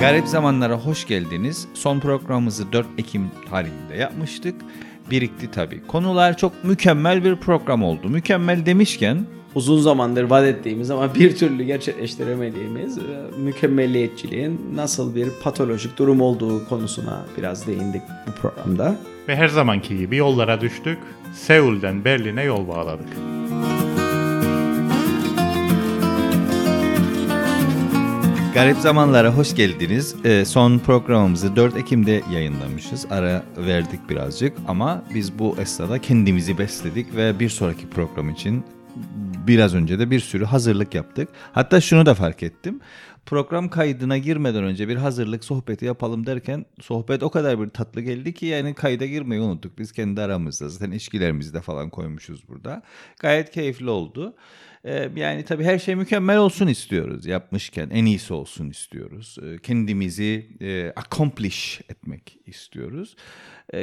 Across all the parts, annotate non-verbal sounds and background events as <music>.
Garip zamanlara hoş geldiniz. Son programımızı 4 Ekim tarihinde yapmıştık. Birikti tabii. Konular çok mükemmel bir program oldu. Mükemmel demişken uzun zamandır vaat ettiğimiz ama bir türlü gerçekleştiremediğimiz e, mükemmelliyetçiliğin nasıl bir patolojik durum olduğu konusuna biraz değindik bu programda. Ve her zamanki gibi yollara düştük. Seul'den Berlin'e yol bağladık. Garip Zamanlara hoş geldiniz. Ee, son programımızı 4 Ekim'de yayınlamışız. Ara verdik birazcık ama biz bu esnada kendimizi besledik ve bir sonraki program için biraz önce de bir sürü hazırlık yaptık. Hatta şunu da fark ettim. Program kaydına girmeden önce bir hazırlık sohbeti yapalım derken sohbet o kadar bir tatlı geldi ki yani kayda girmeyi unuttuk. Biz kendi aramızda zaten ilişkilerimizi de falan koymuşuz burada. Gayet keyifli oldu. Yani tabii her şey mükemmel olsun istiyoruz yapmışken en iyisi olsun istiyoruz. Kendimizi accomplish etmek istiyoruz.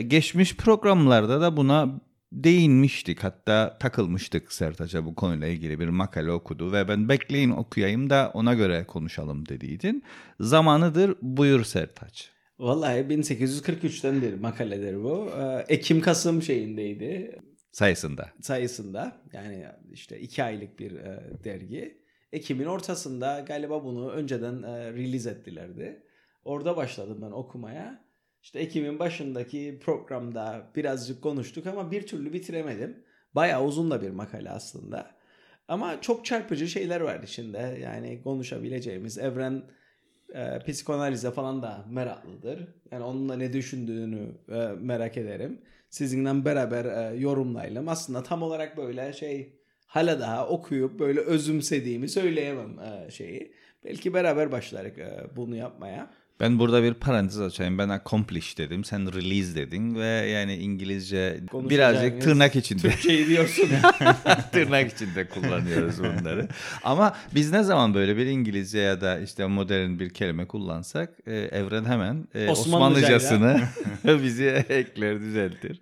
Geçmiş programlarda da buna değinmiştik hatta takılmıştık Sertaç'a bu konuyla ilgili bir makale okudu ve ben bekleyin okuyayım da ona göre konuşalım dediydin. Zamanıdır buyur Sertaç. Vallahi 1843'ten bir makaledir bu. Ekim-Kasım şeyindeydi. Sayısında. Sayısında yani işte iki aylık bir e, dergi. Ekim'in ortasında galiba bunu önceden e, release ettilerdi. Orada başladım ben okumaya. İşte Ekim'in başındaki programda birazcık konuştuk ama bir türlü bitiremedim. Bayağı uzun da bir makale aslında. Ama çok çarpıcı şeyler var içinde. Yani konuşabileceğimiz evren e, psikanalize falan da meraklıdır. Yani onunla ne düşündüğünü e, merak ederim. Sizinle beraber e, yorumlayalım. Aslında tam olarak böyle şey hala daha okuyup böyle özümsediğimi söyleyemem e, şeyi. Belki beraber başlarız e, bunu yapmaya. Ben burada bir parantez açayım. Ben accomplish dedim. Sen release dedin ve yani İngilizce birazcık tırnak içinde. Türkçeyi diyorsun. <laughs> tırnak içinde kullanıyoruz bunları. Ama biz ne zaman böyle bir İngilizce ya da işte modern bir kelime kullansak e, evren hemen e, Osmanlıcasını <laughs> bizi ekler düzeltir.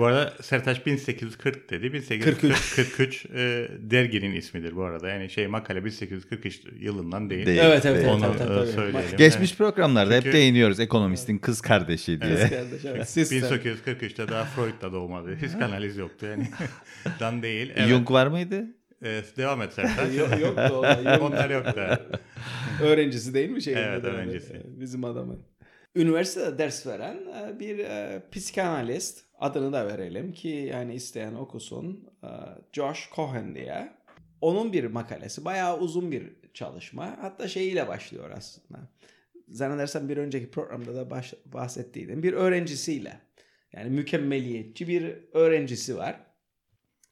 Bu arada Sertaç 1840 dedi. 1843 e, derginin ismidir bu arada. Yani şey makale 1843 yılından değil. değil evet evet. Onu evet, tabii, tabii. söyleyelim. Geçmiş programlarda Çünkü, hep değiniyoruz ekonomistin kız kardeşi diye. Kız kardeş, evet. 1843'te daha Freud da doğmadı. Psikanaliz yoktu yani. Dan değil. Evet. Jung var mıydı? Ee, devam et Sertaç. <laughs> yok, yoktu onlar. Yok. onlar yoktu. öğrencisi değil mi şey? Evet öğrencisi. Bizim adamın. Üniversitede ders veren bir e, psikanalist adını da verelim ki yani isteyen okusun. Ee, Josh Cohen diye. Onun bir makalesi bayağı uzun bir çalışma. Hatta şeyiyle başlıyor aslında. Zannedersem bir önceki programda da baş, bahsettiydim. Bir öğrencisiyle. Yani mükemmeliyetçi bir öğrencisi var.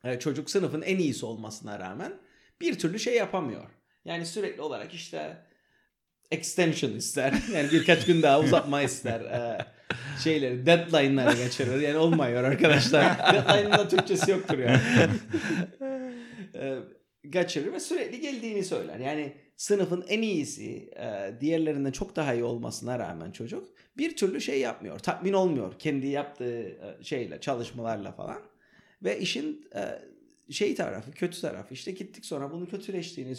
Ee, çocuk sınıfın en iyisi olmasına rağmen bir türlü şey yapamıyor. Yani sürekli olarak işte extension ister. Yani birkaç gün daha uzatma ister. Ee, şeyleri deadline'lara geçirir. Yani olmuyor arkadaşlar. <laughs> Deadline'ın da Türkçesi yoktur yani. Kaçırır ve sürekli geldiğini söyler. Yani sınıfın en iyisi e, diğerlerinden çok daha iyi olmasına rağmen çocuk bir türlü şey yapmıyor. Tatmin olmuyor kendi yaptığı e, şeyle çalışmalarla falan. Ve işin e, şey tarafı kötü tarafı işte gittik sonra bunu kötüleştiğini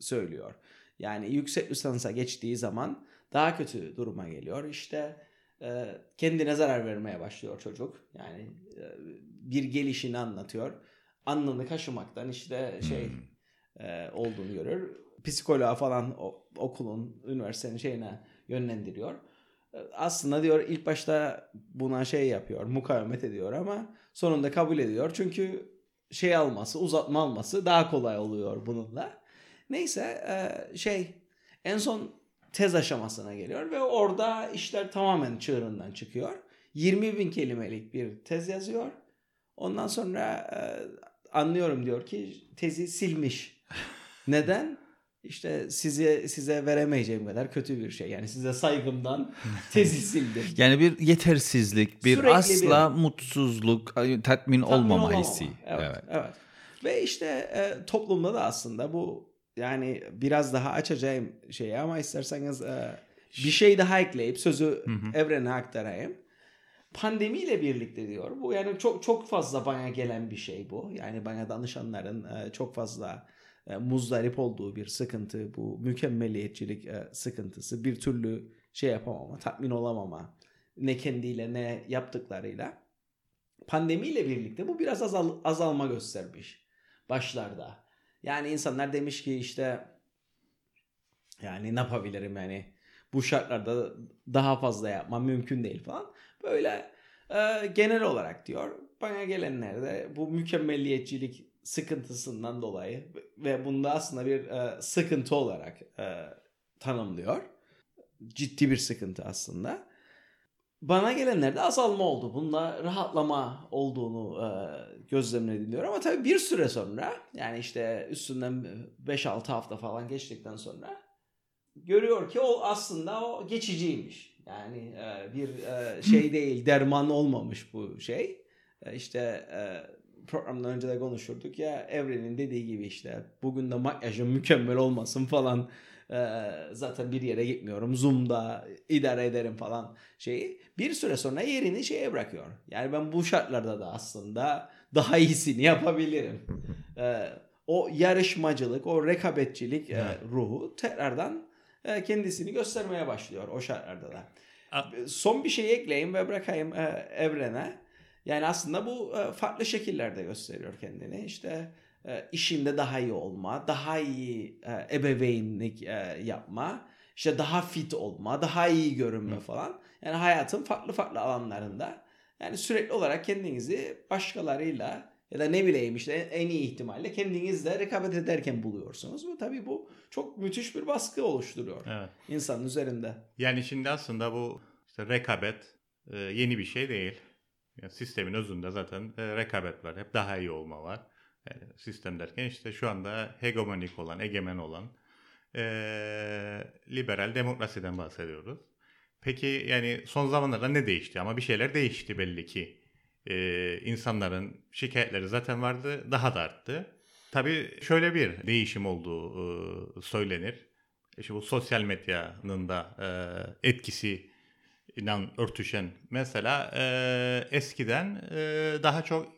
söylüyor. Yani yüksek lisansa geçtiği zaman daha kötü duruma geliyor. İşte e, kendine zarar vermeye başlıyor çocuk. Yani e, bir gelişini anlatıyor. Alnını kaşımaktan işte şey hmm. e, olduğunu görür. Psikoloğa falan o, okulun, üniversitenin şeyine yönlendiriyor. E, aslında diyor ilk başta buna şey yapıyor, mukavemet ediyor ama sonunda kabul ediyor. Çünkü şey alması, uzatma alması daha kolay oluyor bununla. Neyse e, şey en son tez aşamasına geliyor ve orada işler tamamen çığırından çıkıyor. 20 bin kelimelik bir tez yazıyor. Ondan sonra e, anlıyorum diyor ki tezi silmiş. <laughs> Neden? İşte size size veremeyeceğim kadar kötü bir şey. Yani size saygımdan <laughs> tezi sildim. Yani bir yetersizlik, bir Sürekli asla bir, mutsuzluk, tatmin, tatmin olmama, olmama hissi. Evet, evet. evet. Ve işte e, toplumda da aslında bu yani biraz daha açacağım şeyi ama isterseniz e, bir şey daha ekleyip sözü evrene aktarayım. Pandemiyle birlikte diyor. Bu yani çok çok fazla bana gelen bir şey bu. Yani bana danışanların e, çok fazla e, muzdarip olduğu bir sıkıntı, bu mükemmeliyetçilik e, sıkıntısı, bir türlü şey yapamama, tatmin olamama, ne kendiyle ne yaptıklarıyla. Pandemiyle birlikte bu biraz azal, azalma göstermiş başlarda. Yani insanlar demiş ki işte yani ne yapabilirim yani bu şartlarda daha fazla yapmam mümkün değil falan. Böyle e, genel olarak diyor bana gelenler de bu mükemmelliyetçilik sıkıntısından dolayı ve bunda aslında bir e, sıkıntı olarak e, tanımlıyor. Ciddi bir sıkıntı aslında. Bana gelenlerde azalma oldu. Bunda rahatlama olduğunu e, gözlemledim diyor. Ama tabii bir süre sonra yani işte üstünden 5-6 hafta falan geçtikten sonra görüyor ki o aslında o geçiciymiş. Yani e, bir e, şey <laughs> değil, derman olmamış bu şey. E, işte e, programdan önce de konuşurduk ya Evren'in dediği gibi işte bugün de makyajım mükemmel olmasın falan. E, zaten bir yere gitmiyorum. Zoom'da idare ederim falan şeyi. Bir süre sonra yerini şeye bırakıyor. Yani ben bu şartlarda da aslında daha iyisini yapabilirim. <laughs> E, o yarışmacılık, o rekabetçilik e, ruhu tekrardan e, kendisini göstermeye başlıyor o şartlarda da. Son bir şey ekleyeyim ve bırakayım e, evrene. Yani aslında bu farklı şekillerde gösteriyor kendini. İşte işinde daha iyi olma, daha iyi e, ebeveynlik e, yapma, işte daha fit olma, daha iyi görünme falan. Yani hayatın farklı farklı alanlarında yani sürekli olarak kendinizi başkalarıyla ya da ne bileyim işte en iyi ihtimalle kendinizle rekabet ederken buluyorsunuz. Bu tabii bu çok müthiş bir baskı oluşturuyor Evet. insanın üzerinde. Yani şimdi aslında bu işte rekabet e, yeni bir şey değil. Yani sistemin özünde zaten e, rekabet var. Hep daha iyi olma var. Yani sistem derken işte şu anda hegemonik olan, egemen olan e, liberal demokrasiden bahsediyoruz. Peki yani son zamanlarda ne değişti? Ama bir şeyler değişti belli ki. E, insanların şikayetleri zaten vardı, daha da arttı. Tabii şöyle bir değişim olduğu e, söylenir. İşte bu sosyal medyanın da e, etkisi inan örtüşen mesela e, eskiden e, daha çok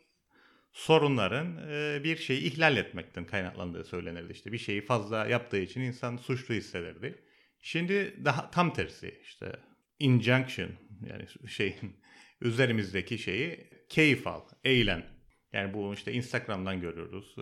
sorunların e, bir şeyi ihlal etmekten kaynaklandığı söylenirdi. İşte bir şeyi fazla yaptığı için insan suçlu hissederdi. Şimdi daha tam tersi işte injunction yani <laughs> şeyin üzerimizdeki şeyi keyif al, eğlen. Yani bu işte Instagram'dan görüyoruz.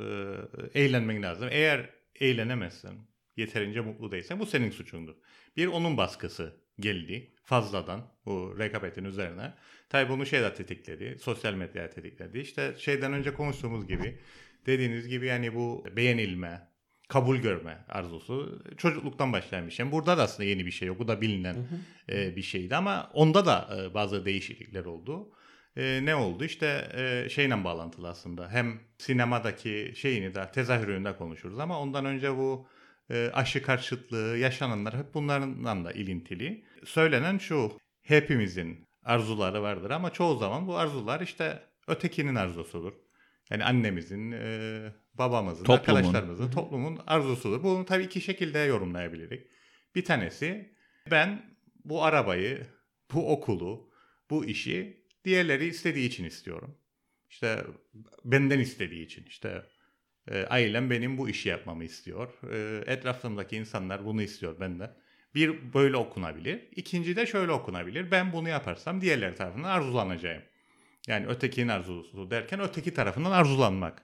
E, eğlenmen lazım. Eğer eğlenemezsen, yeterince mutlu değilsen bu senin suçundur. Bir onun baskısı geldi fazladan bu rekabetin üzerine. Tabi bunu şey de tetikledi. Sosyal medya tetikledi. İşte şeyden önce konuştuğumuz gibi dediğiniz gibi yani bu beğenilme, kabul görme arzusu çocukluktan başlayan bir şey. Burada da aslında yeni bir şey yok. Bu da bilinen e, bir şeydi ama onda da e, bazı değişiklikler oldu. E, ne oldu? İşte e, şeyle bağlantılı aslında. Hem sinemadaki şeyini de tezahüründe konuşuruz ama ondan önce bu e, aşı karşıtlığı, yaşananlar hep bunlardan da ilintili. Söylenen şu, hepimizin arzuları vardır ama çoğu zaman bu arzular işte ötekinin arzusudur. Yani annemizin, e, babamızın, Toplumun. arkadaşlarımızın, toplumun arzusudur. Bunu tabii iki şekilde yorumlayabiliriz. Bir tanesi ben bu arabayı, bu okulu, bu işi diğerleri istediği için istiyorum. İşte benden istediği için işte e, ailem benim bu işi yapmamı istiyor. E, etrafımdaki insanlar bunu istiyor benden. Bir böyle okunabilir. İkinci de şöyle okunabilir. Ben bunu yaparsam diğerleri tarafından arzulanacağım. Yani ötekinin arzusu derken öteki tarafından arzulanmak.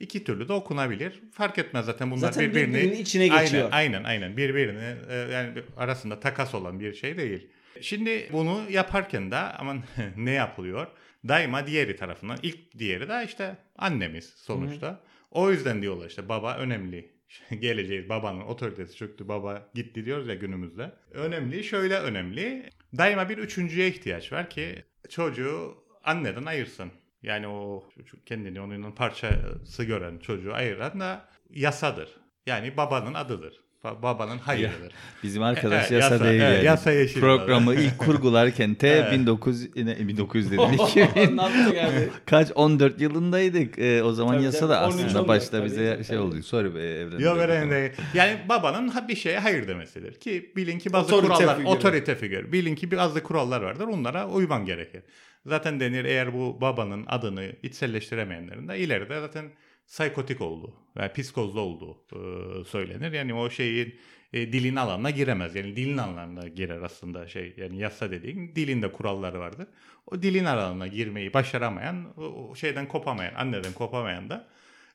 İki türlü de okunabilir. Fark etmez zaten bunlar Zaten birbirini birbirinin içine geçiyor. Aynen aynen aynen birbirini e, yani arasında takas olan bir şey değil. Şimdi bunu yaparken de aman <laughs> ne yapılıyor? Daima diğeri tarafından ilk diğeri de işte annemiz sonuçta. O yüzden diyorlar işte baba önemli. <laughs> Geleceğiz babanın otoritesi çöktü baba gitti diyoruz ya günümüzde. Önemli şöyle önemli. Daima bir üçüncüye ihtiyaç var ki çocuğu anneden ayırsın. Yani o çocuk kendini onun parçası gören çocuğu ayıran da yasadır. Yani babanın adıdır. Ba- babanın hayırıdır. Bizim arkadaş Evet, yasa, yasa, değil yani. yasa yeşil Programı var. ilk kurgularken <laughs> te Evet. 1900 yine 1900 dedim 2000 ne yaptık abi? <laughs> kaç 14 yılındaydık. Ee, o zaman Tabii, yasa da 13, aslında 14 başta tabii, bize tabii. şey oldu. Sorry be Evren. Yok önemli değil. Yani babanın bir şeye hayır demesidir. Ki bilin ki bazı Otorite kurallar, figürü. otorite figür. Bilin ki bazı kurallar vardır. Onlara uyman gerekir. Zaten denir eğer bu babanın adını içselleştiremeyenlerin de ileride zaten psikotik olduğu ve psikozlu olduğu e, söylenir. Yani o şeyin e, dilin alanına giremez. Yani dilin alanına girer aslında şey yani yasa dediğin dilinde kuralları vardır. O dilin alanına girmeyi başaramayan, o şeyden kopamayan, anneden kopamayan da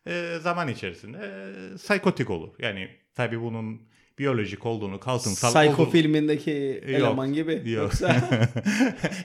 e, zaman içerisinde e, psikotik olur. Yani tabii bunun biyolojik olduğunu, kaltımsal Psycho olduğunu- filmindeki Yok, eleman gibi. Yok. Yoksa <laughs>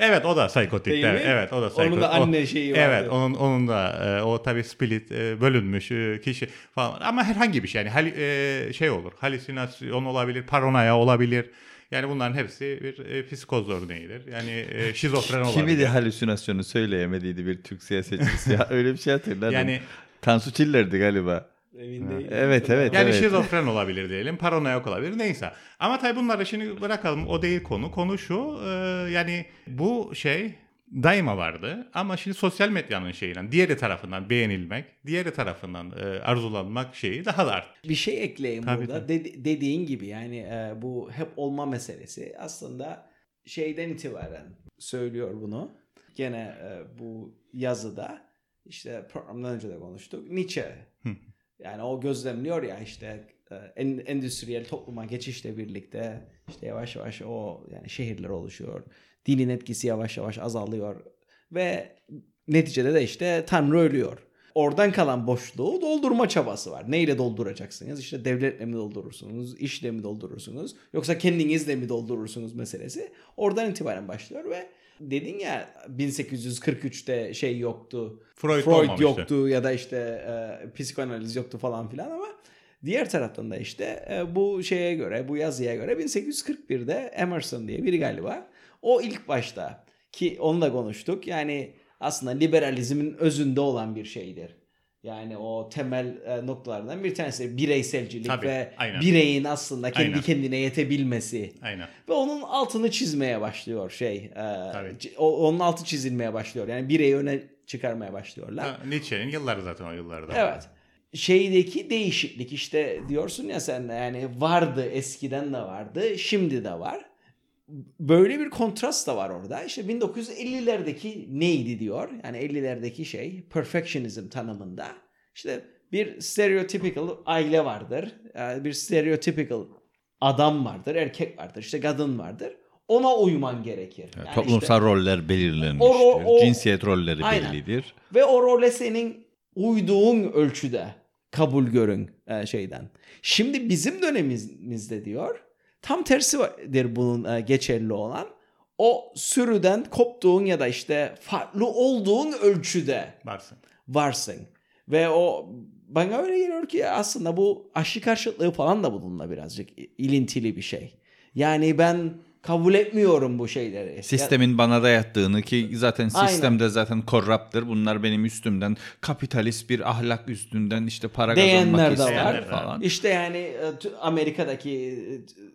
evet o da psikotik. Değil evet, mi? evet o da psikotik. onun da O- anne şeyi vardı. Evet onun onun da e, o tabii split e, bölünmüş e, kişi falan ama herhangi bir şey yani hal- şey olur halüsinasyon olabilir paranoya olabilir yani bunların hepsi bir e, psikoz örneğidir yani e, şizofren olabilir. Kimi de halüsinasyonu söyleyemediydi bir Türk siyasetçisi. ya <laughs> öyle bir şey hatırladım. yani Tansu Çiller'di galiba. Emin değilim. Evet, evet, yani evet. şizofren olabilir diyelim paranoyak olabilir neyse ama tabii bunları şimdi bırakalım o değil konu konu şu e, yani bu şey daima vardı ama şimdi sosyal medyanın şeyinden diğeri tarafından beğenilmek diğeri tarafından e, arzulanmak şeyi daha da arttı. Bir şey ekleyeyim Tabii, burada. Dedi- dediğin gibi yani e, bu hep olma meselesi aslında şeyden itibaren söylüyor bunu. Gene e, bu yazıda işte programdan önce de konuştuk. Nietzsche. Yani o gözlemliyor ya işte e, en, endüstriyel topluma geçişle birlikte işte yavaş yavaş o yani şehirler oluşuyor. Dinin etkisi yavaş yavaş azalıyor ve neticede de işte Tanrı ölüyor. Oradan kalan boşluğu doldurma çabası var. Neyle dolduracaksınız? İşte devletle mi doldurursunuz, işle mi doldurursunuz, yoksa kendinizle mi doldurursunuz meselesi. Oradan itibaren başlıyor ve dedin ya 1843'te şey yoktu. Freud, Freud yoktu ya da işte e, psikoanaliz yoktu falan filan ama diğer taraftan da işte e, bu şeye göre bu yazıya göre 1841'de Emerson diye biri galiba o ilk başta ki onu da konuştuk yani aslında liberalizmin özünde olan bir şeydir. Yani o temel e, noktalardan bir tanesi bireyselcilik Tabii, ve aynen. bireyin aslında kendi Aynen. kendine yetebilmesi. Aynen. Ve onun altını çizmeye başlıyor şey. e, Tabii. onun altı çizilmeye başlıyor. Yani bireyi öne çıkarmaya başlıyorlar. Nietzsche'nin yılları zaten o yıllarda. Evet. Şeydeki değişiklik işte diyorsun ya sen de yani vardı eskiden de vardı şimdi de var. Böyle bir kontrast da var orada. İşte 1950'lerdeki neydi diyor. Yani 50'lerdeki şey perfectionism tanımında. İşte bir stereotypical aile vardır. Bir stereotypical adam vardır, erkek vardır, işte kadın vardır. Ona uyman gerekir. Yani Yani toplumsal işte- roller belirlenmiştir. O o- Cinsiyet rolleri Aynen. bellidir. ve o role senin uyduğun ölçüde kabul görün e, şeyden. Şimdi bizim dönemimizde diyor tam tersidir bunun e, geçerli olan. O sürüden koptuğun ya da işte farklı olduğun ölçüde Varsın. varsın. Ve o bana öyle geliyor ki aslında bu aşı karşıtlığı falan da bununla birazcık ilintili bir şey. Yani ben kabul etmiyorum bu şeyleri. Sistemin bana dayattığını ki zaten Aynen. sistemde zaten korraptır. Bunlar benim üstümden kapitalist bir ahlak üstünden işte para Diyenler kazanmak de var. falan. İşte yani e, Amerika'daki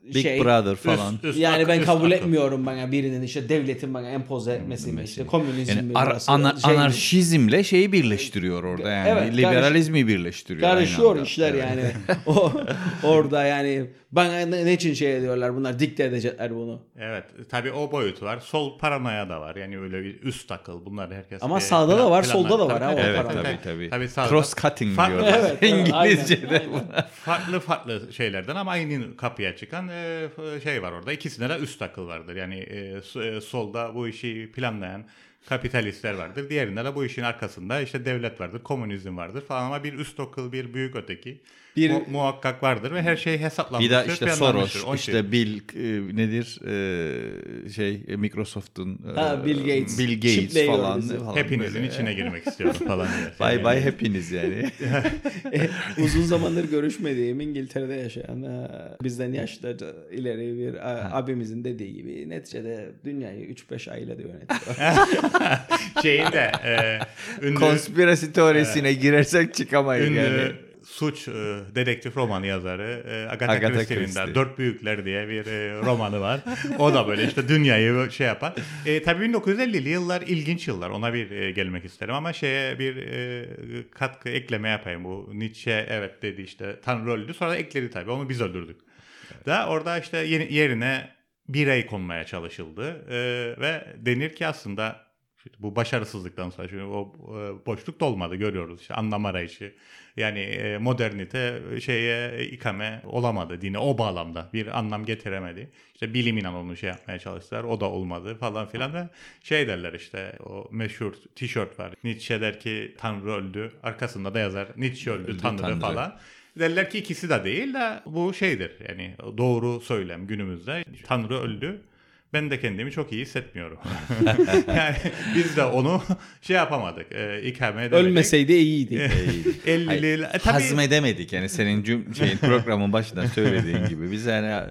e, Big şey Brother falan. Üst- üst yani ben üst kabul akıl. etmiyorum bana birinin işte devletin bana empoze etmesi mi işte komünizm Yani ar- ana- şey anarşizmle şeyi birleştiriyor orada yani. Evet, Liberalizmi birleştiriyor. aynı Karışıyor işler Evet. yani. <laughs> o orada yani bana ne, için şey ediyorlar bunlar dikte edecekler bunu. Evet. Tabii o boyutu var. Sol paranoya da var. Yani öyle bir üst akıl. Bunlar herkes. Ama e, sağda da var, planlar- solda da var Tabii, ha, tabii, Evet paranoya. tabii tabii. Tabii sağda- Cross cutting Farklı- diyorlar. Evet, evet, İngilizce'de. aynen, aynen. farklı farklı şeylerden ama aynı kapıya çıkan e, şey var orada. İkisinde de üst akıl vardır. Yani e, e, solda bu işi planlayan kapitalistler vardır. Diğerinde de bu işin arkasında işte devlet vardır, komünizm vardır falan ama bir üst akıl, bir büyük öteki Bir- mu- muhakkak vardır ve her şey hesaplanmıştır. Bir de işte. Soros, işte Bill e, nedir e, şey e, Microsoft'un e, Ha, Bill Gates. Bill Gates falan, falan hepinizin böyle. içine girmek istiyorum falan diye. <laughs> Bye bye hepiniz yani. <laughs> E, Uzun zamandır görüşmediğim İngiltere'de yaşayan e, bizden yaşlı ileri bir e, abimizin dediği gibi neticede dünyayı 3-5 aile de yönetiyor. <laughs> Şeyin de e, ünlü, Konspirasi teorisine girersek çıkamayız ünlü yani. Suç e, dedektif romanı yazarı e, Agatha, Agatha Christie'nin Christie. Dört Büyükler diye bir e, romanı var. O da böyle işte dünyayı şey yapan. E, tabii 1950'li yıllar ilginç yıllar. Ona bir e, gelmek isterim ama şeye bir e, katkı ekleme yapayım. Bu Nietzsche evet dedi işte Tanrı öldü. Sonra ekledi tabii. Onu biz öldürdük. Da orada işte yerine birey konmaya çalışıldı. E, ve denir ki aslında bu başarısızlıktan sonra çünkü o e, boşluk dolmadı görüyoruz işte anlam arayışı. Yani e, modernite şeye ikame olamadı dine o bağlamda bir anlam getiremedi. İşte bilim inan onu şey yapmaya çalıştılar o da olmadı falan filan ve şey derler işte o meşhur tişört var. Nietzsche der ki Tanrı öldü arkasında da yazar Nietzsche öldü, Öldü Tanrı, Tanrı. falan. Derler ki ikisi de değil de bu şeydir yani doğru söylem günümüzde Tanrı öldü. Ben de kendimi çok iyi hissetmiyorum. <laughs> yani biz de onu <laughs> şey yapamadık. E, ikame edemedik. Ölmeseydi iyiydi. 50'li e, tabii Hazmedemedik yani senin cüm şeyin programın başından söylediğin <laughs> gibi. Biz yani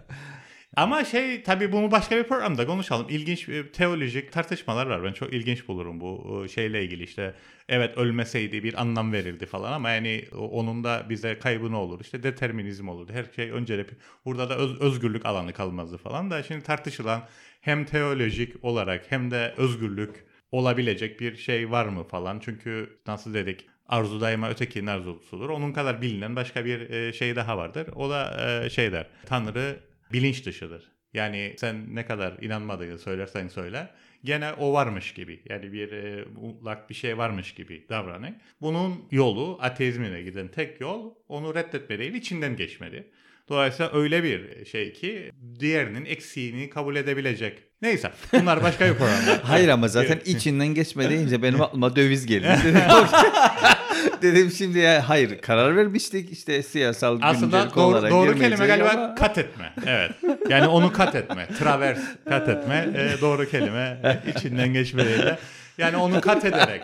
ama şey tabii bunu başka bir programda konuşalım. İlginç e, teolojik tartışmalar var. Ben çok ilginç bulurum bu e, şeyle ilgili işte. Evet ölmeseydi bir anlam verildi falan ama yani onun da bize kaybı ne olur? İşte determinizm olurdu. Her şey öncelik burada da öz- özgürlük alanı kalmazdı falan da şimdi tartışılan hem teolojik olarak hem de özgürlük olabilecek bir şey var mı falan. Çünkü nasıl dedik arzu daima ötekinin arzusudur. Onun kadar bilinen başka bir e, şey daha vardır. O da şey der. Tanrı bilinç dışıdır. Yani sen ne kadar inanmadığını söylersen söyle gene o varmış gibi. Yani bir e, mutlak bir şey varmış gibi davranın. Bunun yolu ateizmine giden tek yol onu reddetme değil içinden geçmedi. Dolayısıyla öyle bir şey ki diğerinin eksiğini kabul edebilecek. Neyse bunlar başka bir programda. <laughs> Hayır ama zaten içinden geçme deyince benim aklıma döviz geldi. <laughs> <laughs> <laughs> Dedim, şimdi ya hayır karar vermiştik işte siyasal Aslında doğru, doğru kelime galiba ama- kat etme. Evet. Yani onu kat etme. Travers kat etme. e, doğru kelime. İçinden geçme değil de. Yani onu kat ederek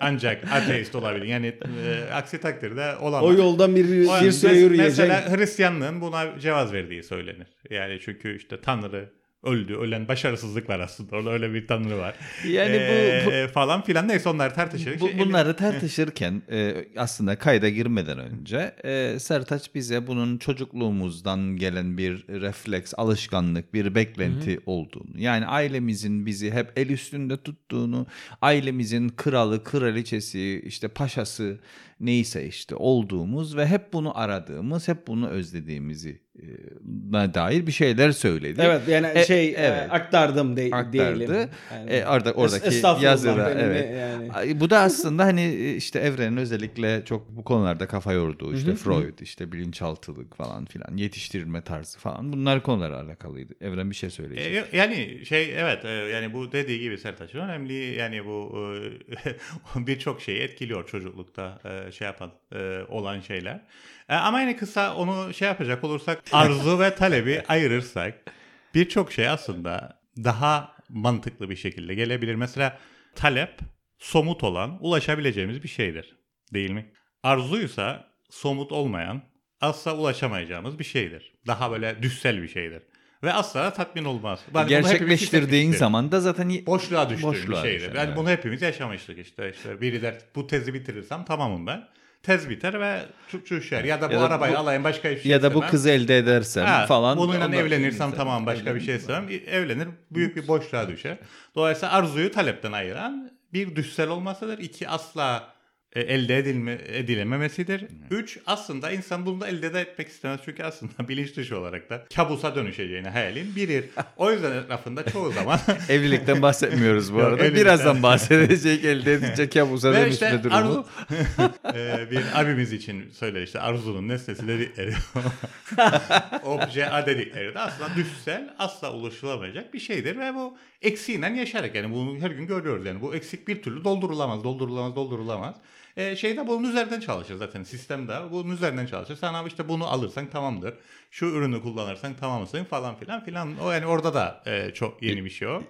ancak ateist olabilir. Yani e, aksi takdirde olamaz. O yoldan bir, bir süre yürüyecek. Mesela Hristiyanlığın buna cevaz verdiği söylenir. Yani çünkü işte Tanrı öldü. Ölen başarısızlık var aslında. Orada öyle bir Tanrı var. Yani bu- bu- E, falan filan neyse onları tartışırız. Bu, bunları <laughs> tartışırken e, aslında kayda girmeden önce e, Sertaç bize bunun çocukluğumuzdan gelen bir refleks, alışkanlık, bir beklenti olduğunu. Yani ailemizin bizi hep el üstünde tuttuğunu, ailemizin kralı, kraliçesi, işte paşası neyse işte olduğumuz ve hep bunu aradığımız, hep bunu özlediğimizi na dair bir şeyler söyledi. Evet yani E, şey e, evet. aktardım de, aktardı. diyelim. Yani. E, orada oradaki yazıda evet. yani. Bu da aslında hani işte evrenin özellikle çok bu konularda kafa yorduğu işte Freud işte bilinçaltılık falan filan yetiştirilme tarzı falan bunlar konularla alakalıydı. Evren bir şey söyleyecek. E, yani şey evet e, yani bu dediği gibi Sertaç'ın önemli yani bu e, <laughs> birçok şeyi etkiliyor çocuklukta e, şey yapan e, olan şeyler. E, ama yani kısa onu şey yapacak olursak arzu ve talebi <laughs> ayırırsak birçok şey aslında daha mantıklı bir şekilde gelebilir. Mesela talep somut olan ulaşabileceğimiz bir şeydir değil mi? Arzuysa somut olmayan asla ulaşamayacağımız bir şeydir. Daha böyle düşsel bir şeydir. Ve asla tatmin olmaz. Hepimiz Gerçekleştirdiğin zaman da zaten boşluğa düştüğün Boşluğa bir şeydir. düşer, Yani evet. bunu hepimiz yaşamıştık işte. işte biri der bu tezi bitirirsem tamamım ben. Tez biter ve şu şey ya da bu Ya da arabayı bu- alayım başka bir şey ya da bu kızı elde edersem Ha, falan. Bununla ondan- evlenirsem tamam başka bir şey istemem. Evlenir büyük bir boşluğa düşer. Dolayısıyla arzuyu talepten ayıran bir düşsel olmasıdır. İki asla elde edilme, edilememesidir. Üç aslında insan bunu da elde de etmek istemez. Çünkü aslında <laughs> bilinç dışı olarak da kabusa dönüşeceğini hayalin bilir. O yüzden etrafında çoğu zaman <laughs> Evlilikten bahsetmiyoruz bu Yok, arada. evlilikten- Birazdan bahsedecek <laughs> elde edecek kabusa Ve dönüşme işte durumu. arzu- Ee, bir abimiz için söyler işte arzunun nesnesi dedikleri obje a dedikleri de aslında düşsel asla ulaşılamayacak bir şeydir ve bu eksiğiyle yaşarak yani bunu her gün görüyoruz yani bu eksik bir türlü doldurulamaz doldurulamaz doldurulamaz ee, şeyde bunun üzerinden çalışır zaten sistemde bunun üzerinden çalışır sana işte bunu alırsan tamamdır şu ürünü kullanırsan tamamsın falan filan filan o yani orada da e, çok yeni bir şey o.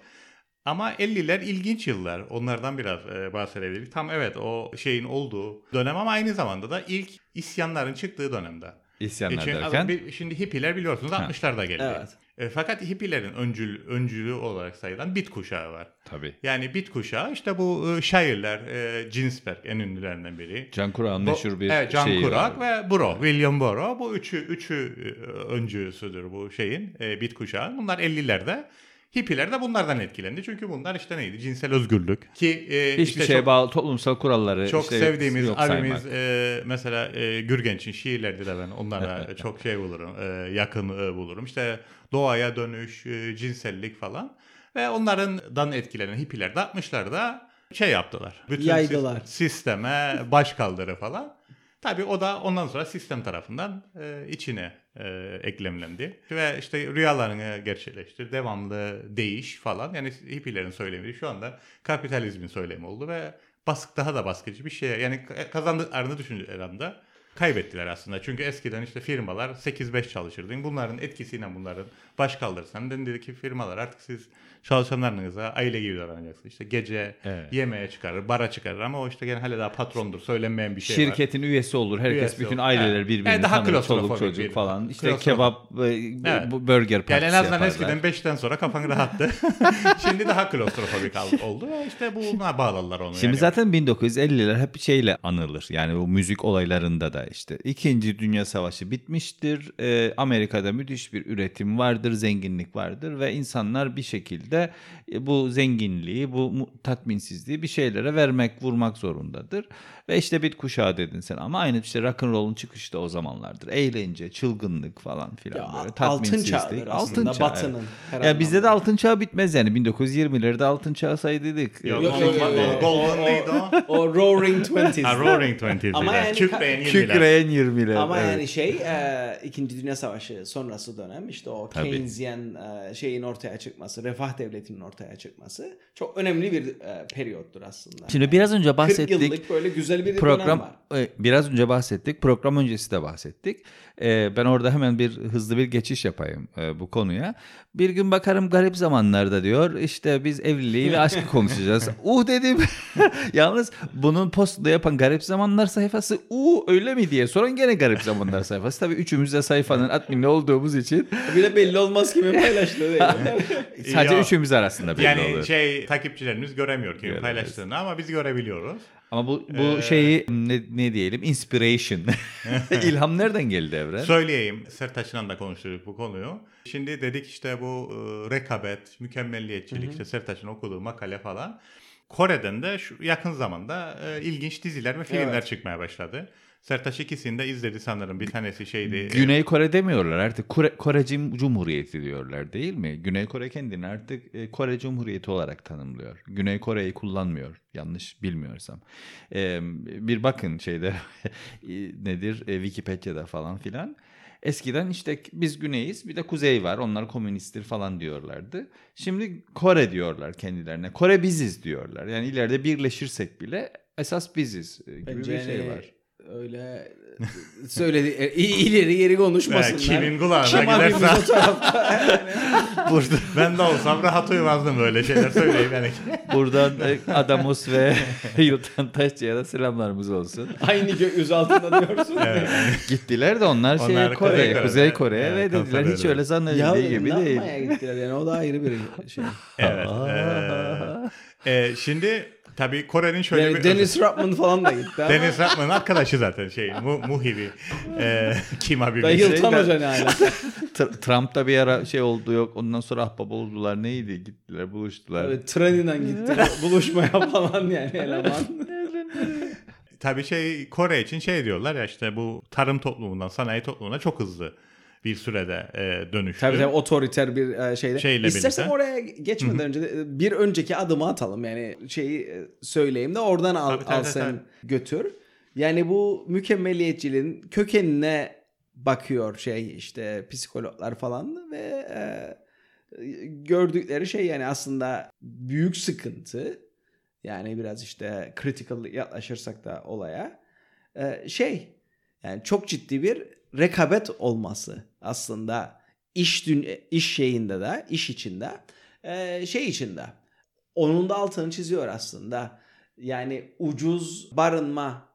Ama 50'ler ilginç yıllar. Onlardan biraz e, bahsedebiliriz. Tam evet o şeyin olduğu dönem ama aynı zamanda da ilk isyanların çıktığı dönemde. İsyanlar E çünkü- derken. bir- şimdi hippiler biliyorsunuz 60'larda geldi. Evet. E, fakat hippilerin öncül, öncülü olarak sayılan bit kuşağı var. Tabii. Yani bit kuşağı işte bu e, şairler, e, Ginsberg en ünlülerinden biri. Can Kural'ın Bu- meşhur bir evet, Can şeyi Kurak var. ve Bro, William Bro. Bu üçü, üçü e, öncüsüdür bu şeyin, e, bit kuşağı. Bunlar 50'lerde. Hippiler de bunlardan etkilendi. Çünkü bunlar işte neydi? Cinsel özgürlük. Ki e, Hiçbir işte şeye çok- bağlı toplumsal kuralları çok işte sevdiğimiz abimiz e, mesela e, Gürgenç'in şiirlerdi de ben onlara çok şey bulurum, e, yakın e, bulurum. İşte doğaya dönüş, e, cinsellik falan ve onlardan etkilenen hippiler de 60'larda şey yaptılar. Bütün Yaydılar. sis- sisteme baş kaldırı falan. Tabii o da ondan sonra sistem tarafından e, içine e, eklemlendi. Ve işte rüyalarını gerçekleştir, devamlı değiş falan. Yani hippilerin söylemi şu anda kapitalizmin söylemi oldu ve baskı daha da baskıcı bir şey. Yani kazandıklarını düşündükleri anda kaybettiler aslında. Çünkü eskiden işte firmalar 8-5 çalışırdı. Bunların etkisiyle bunların baş kaldırsan dedi ki firmalar artık siz çalışanlarınıza aile gibi davranacaksınız. İşte gece Evet. yemeğe çıkarır, bara çıkarır ama o işte gene hala daha patrondur. Söylenmeyen bir şey var. Şirketin üyesi olur. Herkes Üyesi bütün olur. aileler Evet. birbirini Yani daha tanır. Çoluk klostrofobik çocuk bir- falan. İşte klostrofobik. kebap, e, Evet. bu burger partisi Yani en azından yaparlar. eskiden 5'ten sonra kafan <laughs> rahattı. <laughs> Şimdi daha klostrofobik oldu. işte buna bağladılar onu. Şimdi yani. zaten 1950'ler hep şeyle anılır. Yani bu müzik olaylarında da işte. İkinci Dünya Savaşı bitmiştir. Ee, Amerika'da müthiş bir üretim vardır, zenginlik vardır ve insanlar bir şekilde e, bu zenginliği, bu tatminsizliği bir şeylere vermek, vurmak zorundadır. Ve işte bit kuşağı dedin sen ama aynı işte rock and roll'un çıkışı da o zamanlardır. Eğlence, çılgınlık falan filan Ya, böyle altın tatminsizlik. çağdır aslında, çağ, Batı'nın evet. Ya bizde de altın çağ bitmez yani 1920'lerde altın çağ saydıydık. Yok, Yok, yok, yok, O- neydi o? O Roaring Twenties. Ha, Roaring Twenties. Ama yani Kükreyen ka- 20'ler. Kükreyen 20'ler. Ama evet. yani şey e, İkinci Dünya Savaşı sonrası dönem işte o Tabii. Keynesian e, şeyin ortaya çıkması, refah devletinin ortaya çıkması çok önemli bir e, periyottur aslında. Şimdi biraz önce 40 bahsettik. yıllık böyle güzel bir dönem program var. e, biraz önce bahsettik. Program öncesi de bahsettik. E, ben orada hemen bir hızlı bir geçiş yapayım e, bu konuya. Bir gün bakarım garip zamanlarda diyor. İşte biz evliliği ve aşkı konuşacağız. <laughs> uh dedim. <laughs> Yalnız bunun postunda yapan garip zamanlar sayfası uh öyle mi diye soran gene garip zamanlar sayfası. Tabii üçümüz de sayfanın admini olduğumuz için Bir de belli olmaz kimin paylaştığı <laughs> değil. sadece Ya. üçümüz arasında belli Yani oluyor. şey takipçilerimiz göremiyor kimin Göremez. paylaştığını ama biz görebiliyoruz. Ama bu bu Ee, şeyi ne, ne diyelim inspiration. <laughs> <laughs> İlham nereden geldi Evren? Söyleyeyim. Sertaç'la da konuştuk bu konuyu. Şimdi dedik işte bu e, rekabet, mükemmelliyetçilik, işte Sertaç'ın okuduğu makale falan. Kore'den de şu yakın zamanda e, ilginç diziler ve filmler Evet. çıkmaya başladı. Sertaç ikisini de izledi sanırım. Bir tanesi şeydi. e, Güney Kore demiyorlar artık Kore, Kore Cum- Cumhuriyeti diyorlar değil mi? Güney Kore kendini artık e, Kore Cumhuriyeti olarak tanımlıyor. Güney Kore'yi kullanmıyor yanlış bilmiyorsam. E, bir bakın şeyde <laughs> nedir e, Wikipedia'da falan filan. Eskiden işte biz güneyiz bir de kuzey var onlar komünisttir falan diyorlardı. Şimdi Kore diyorlar kendilerine. Kore biziz diyorlar. Yani ileride birleşirsek bile esas biziz gibi Bence bir şey yani var. Öyle söyledi e, ileri geri konuşmasınlar. kimin kulağına Kim giderse-? <laughs> Burada ben de olsam rahat uyumazdım böyle şeyler söyleyeyim yani. Buradan e, Adamus ve <laughs> Yıltan Taşçı'ya da selamlarımız olsun. Aynı gökyüzü altında diyorsun. Evet. Gittiler de onlar, şey Onlar Kore'ye, Kuzey Kore'de. Kuzey Kore'ye Evet, ve dediler hiç öyle ya zannedildiği gibi değil. yapmaya gittiler yani o da ayrı bir şey. Evet. Ee, <laughs> e, şimdi tabii Kore'nin şöyle Yani bir... Dennis Rodman falan da gitti ama. Dennis Rodman'ın arkadaşı zaten şey. Mu, Muhibi. Ee, <laughs> Kim abi? Da bir şey. Hoca ne hala. Tr- Trump'ta bir ara şey oldu yok. Ondan sonra ahbap oldular. Neydi? Gittiler, buluştular. Evet, treninden gitti <laughs> buluşmaya falan yani eleman. Tabii şey Kore için şey diyorlar ya işte bu tarım toplumundan sanayi toplumuna çok hızlı bir sürede e, dönüştü. Tabii tabii otoriter bir e, şeyde. Şeyle İstersen birlikte. oraya geçmeden önce de e, bir önceki adımı atalım. Yani şeyi e, söyleyeyim de oradan al, tabii, al tabii, sen tabii. götür. Yani bu mükemmeliyetçiliğin kökenine bakıyor şey işte psikologlar falan ve e, gördükleri şey yani aslında büyük sıkıntı yani biraz işte critical yaklaşırsak da olaya e, şey yani çok ciddi bir rekabet olması aslında iş dün iş şeyinde de iş içinde e, şey içinde. Onun da altını çiziyor aslında. Yani ucuz barınma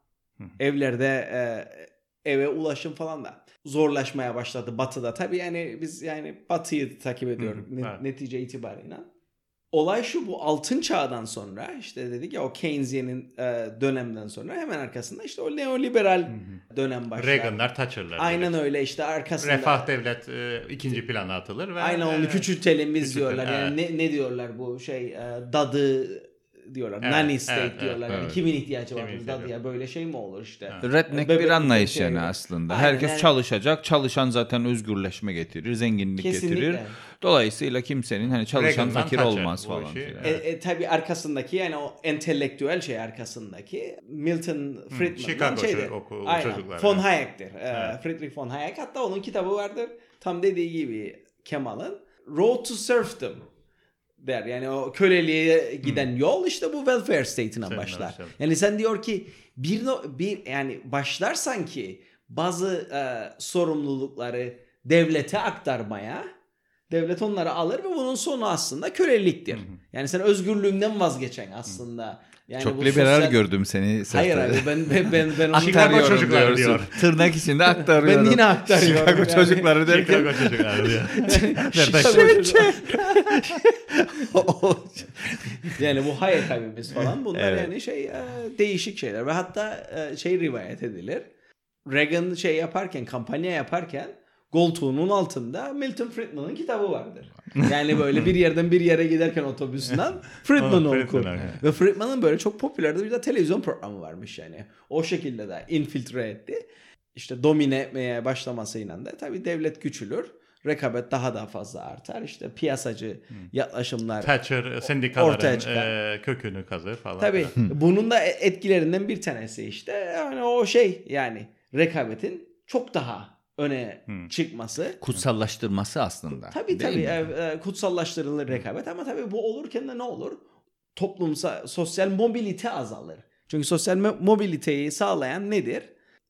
evlerde e, eve ulaşım falan da zorlaşmaya başladı batıda. Tabii yani biz yani batıyı takip ediyoruz Hı, ne- evet. netice itibariyle olay şu bu altın çağdan sonra işte dedik ya o Keynesian'ın e, dönemden sonra hemen arkasında işte o neoliberal dönem başlar. Reagan'lar, Thatcher'lar. Aynen böyle. öyle işte arkasında. Refah devlet e, ikinci plana atılır ve Aynen onu e, küçültelim biz küçültelim, diyorlar. Yani ne, ne diyorlar bu şey e, dadı diyorlar. Evet, Nanny state evet, diyorlar. evet. Yani Evet. kimin ihtiyacı var burada diye böyle şey mi olur işte. Redneck Bebek bir anlayış şey- yani aslında. Aynen, Herkes yani- çalışacak. Çalışan zaten özgürleşme getirir, zenginlik Kesinlikle. getirir. Dolayısıyla kimsenin hani çalışan Reagan'dan fakir olmaz falan. işi. filan. E, e, tabii arkasındaki yani o entelektüel şey arkasındaki Milton Friedman'dan Chicago şeydir. ço- oku- Aynen. çocuklar Von yani. Hayek'tir. E, Evet. Friedrich von Hayek. Hatta onun kitabı vardır. Tam dediği gibi Kemal'ın Road to Serfdom der. Yani o köleliğe giden yol işte bu welfare state'ine Seninle başlar. başlar. Yani sen diyor ki bir no, bir yani başlarsan ki bazı e, sorumlulukları devlete aktarmaya devlet onları alır ve bunun sonu aslında köleliktir. Yani sen özgürlüğünden vazgeçen aslında. Yani Çok bu liberal sosyal- gördüm seni. Hayır abi ben ben ben, ben <laughs> onu Aktarıyorum çocuklar diyorsun. diyor. <laughs> Tırnak içinde aktarıyorum. Ben yine aktarıyorum Chicago yani. çocukları derken Chicago çocuklar diyor. <laughs> Yani bu Hayek abimiz falan bunlar Evet. yani şey e, değişik şeyler ve hatta e, şey rivayet edilir. Reagan şey yaparken kampanya yaparken koltuğunun altında Milton Friedman'ın kitabı vardır. Yani böyle bir yerden bir yere giderken otobüsünden Friedman evet. Ve Friedman'ın böyle çok popüler bir de televizyon programı varmış yani. O şekilde de infiltre etti. İşte domine etmeye başlamasıyla da tabii devlet küçülür. Rekabet daha da fazla artar. İşte piyasacı yaklaşımlar Thatcher ortaya sendikaların çıkar. e, kökünü kazır falan. Tabii <laughs> bunun da etkilerinden bir tanesi işte yani o şey yani rekabetin çok daha öne çıkması. kutsallaştırması aslında. Tabii tabii e, e, kutsallaştırılır rekabet ama tabii bu olurken de ne olur? Toplumsal sosyal mobilite azalır. Çünkü sosyal mo- mobiliteyi sağlayan nedir?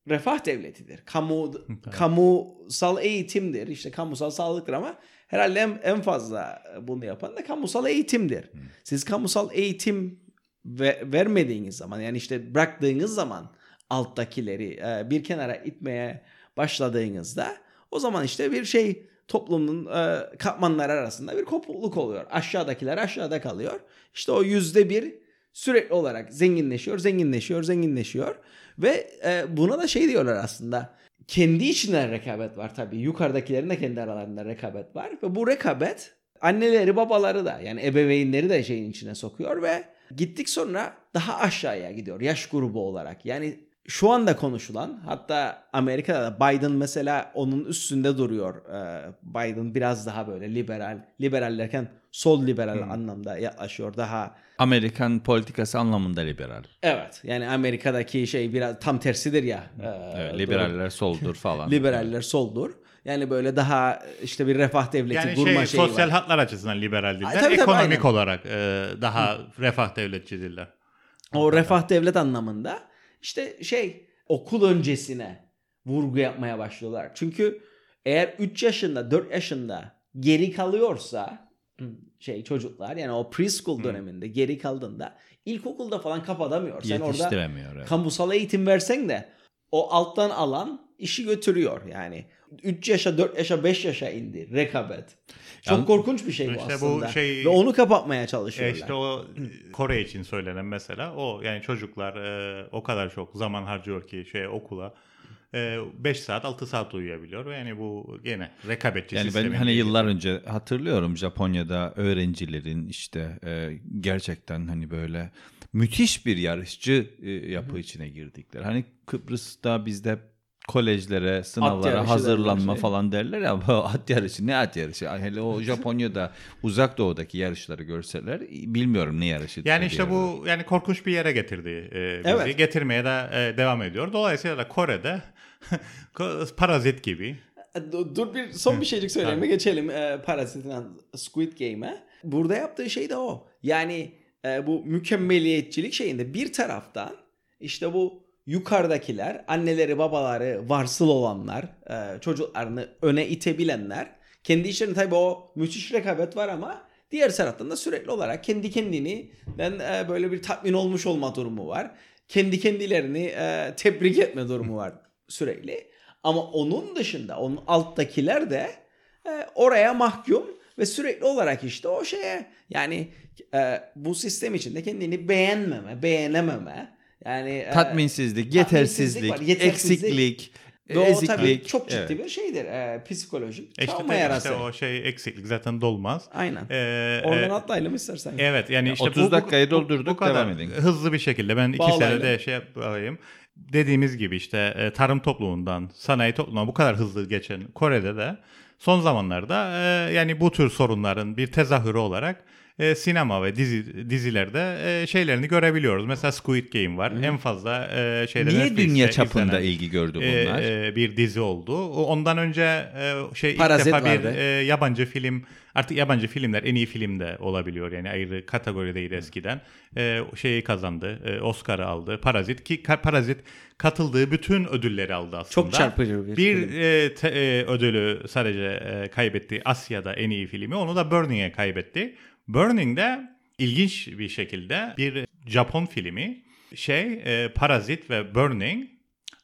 Refah devletidir. Kamu <laughs> kamusal eğitimdir. İşte kamusal sağlıktır ama herhalde en, en fazla bunu yapan da kamusal eğitimdir. Siz kamusal eğitim ve, vermediğiniz zaman yani işte bıraktığınız zaman alttakileri e, bir kenara itmeye başladığınızda o zaman işte bir şey toplumun e, katmanları arasında bir kopukluk oluyor. Aşağıdakiler aşağıda kalıyor. İşte o yüzde bir sürekli olarak zenginleşiyor, zenginleşiyor, zenginleşiyor. Ve e, buna da şey diyorlar aslında. Kendi içinden rekabet var tabii. Yukarıdakilerin de kendi aralarında rekabet var. Ve bu rekabet anneleri babaları da yani ebeveynleri de şeyin içine sokuyor ve gittik sonra daha aşağıya gidiyor yaş grubu olarak. Yani şu anda konuşulan hatta Amerika'da da Biden mesela onun üstünde duruyor. Ee, Biden biraz daha böyle liberal, liberal derken sol liberal anlamda yaklaşıyor. Daha Amerikan politikası anlamında liberal. evet yani Amerika'daki şey biraz tam tersidir ya. e, Evet, durum. liberaller soldur <laughs> falan. Liberaller soldur. Yani böyle daha işte bir refah devleti Yani kurma şey şeyi sosyal var. haklar açısından liberal değiller. Tabii, tabii, Ekonomik aynen. olarak e, daha refah devletçidirler. O refah devlet anlamında işte şey okul öncesine vurgu yapmaya başlıyorlar. Çünkü eğer 3 yaşında 4 yaşında geri kalıyorsa şey çocuklar yani o preschool döneminde geri kaldığında ilkokulda falan kapatamıyor. Sen orada evet. kamusal eğitim versen de o alttan alan işi götürüyor yani. 3 yaşa 4 yaşa 5 yaşa indi rekabet. Çok Yani- korkunç bir şey bu İşte bu aslında. şey- Ve onu kapatmaya E çalışıyorlar. işte o Kore için söylenen mesela o yani çocuklar e, o kadar çok zaman harcıyor ki şey okula. 5 saat 6 saat uyuyabiliyor ve yani bu gene rekabetçi Yani ben hani yıllar önce hatırlıyorum Japonya'da öğrencilerin işte e, gerçekten hani böyle müthiş bir yarışçı e, yapı içine girdikler. Hani Kıbrıs'ta bizde kolejlere, sınavlara hazırlanma şey. falan derler ya <laughs> bu at yarışı ne at yarışı? Hele o Japonya'da uzak doğudaki yarışları görseler bilmiyorum ne yarışı. Yani işte bu yani korkunç bir yere getirdi e, bizi. Evet. Getirmeye de e, devam ediyor. Dolayısıyla da Kore'de <laughs> parazit gibi. Dur, dur bir son bir şeycik söyleyeyim geçelim e, Parazit'in Squid Game'e. Burada yaptığı şey de o. Yani e, bu mükemmeliyetçilik şeyinde bir taraftan işte bu yukarıdakiler, anneleri babaları varsıl olanlar, e, çocuklarını öne itebilenler. Kendi içlerinde tabii o müthiş rekabet var ama diğer taraftan da sürekli olarak kendi kendini ben e, böyle bir tatmin olmuş olma durumu var. Kendi kendilerini e, tebrik etme durumu var sürekli. Ama onun dışında onun alttakiler de oraya mahkum ve sürekli olarak işte o şeye yani e, bu sistem içinde kendini beğenmeme, beğenememe yani e, tatminsizlik, tatminsizlik yetersizlik, var, yetersizlik. eksiklik Ve o tabii çok ciddi evet. bir şeydir. E, psikolojik E işte, travma tabii yarası. işte o şey eksiklik zaten dolmaz. Aynen. Ee, Oradan e, atlayalım istersen. Evet yani işte 30 bu- dakikayı doldurduk, bu kadar devam edin. Hızlı bir şekilde ben iki senede şey yapayım. Dediğimiz gibi işte e, tarım toplumundan sanayi toplumuna bu kadar hızlı geçen Kore'de de son zamanlarda e, yani bu tür sorunların bir tezahürü olarak e, sinema ve dizi dizilerde e, şeylerini görebiliyoruz. Mesela Squid Game var. En fazla e, şeyde Niye Netflix'te dünya çapında izlenen, ilgi gördü e, bunlar? e, bir dizi oldu. O- Ondan önce e, şey ilk Parazit defa bir e, yabancı film artık yabancı filmler en iyi film de olabiliyor yani ayrı kategorideydi eskiden. E, şeyi kazandı. E, Oscar'ı aldı. Parazit ki Parazit katıldığı bütün ödülleri aldı aslında. Çok çarpıcı bir Bir film. e, te- e, ödülü sadece e, kaybetti. Asya'da en iyi filmi. Onu da Burning'e kaybetti. Burning'de ilginç bir şekilde bir Japon filmi şey e, Parazit ve Burning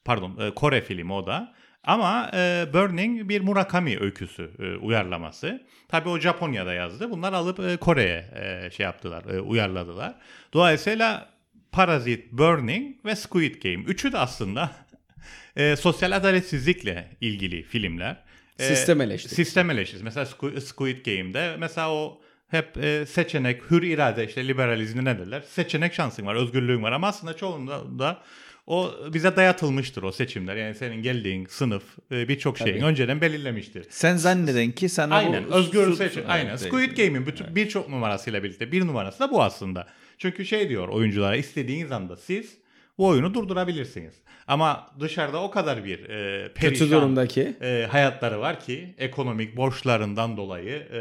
pardon e, Kore filmi o da. Ama e, Burning bir Murakami öyküsü e, uyarlaması. Tabii o Japonya'da yazdı. Bunlar alıp e, Kore'ye e, şey yaptılar, e, uyarladılar. Dolayısıyla Parazit, Burning ve Squid Game. Üçü de aslında <laughs> e, sosyal adaletsizlikle ilgili filmler. E, Sistem eleştirisi. Sistem eleştirisi. Mesela Squ- Squid Game'de mesela o hep e, seçenek, hür irade işte liberalizmde ne derler? Seçenek şansın var, özgürlüğün var ama aslında çoğunda da o bize dayatılmıştır o seçimler. Yani senin geldiğin sınıf e, birçok şeyin önceden belirlemiştir. Sen zanneden ki sana Aynen bu özgür seçim. Aynen. Evet, Squid Game'in bütün birçok numarasıyla birlikte bir numarası da bu aslında. Çünkü şey diyor oyunculara istediğiniz anda siz bu oyunu durdurabilirsiniz. Ama dışarıda o kadar bir e, perişan Kötü durumdaki. e, hayatları var ki ekonomik borçlarından dolayı e,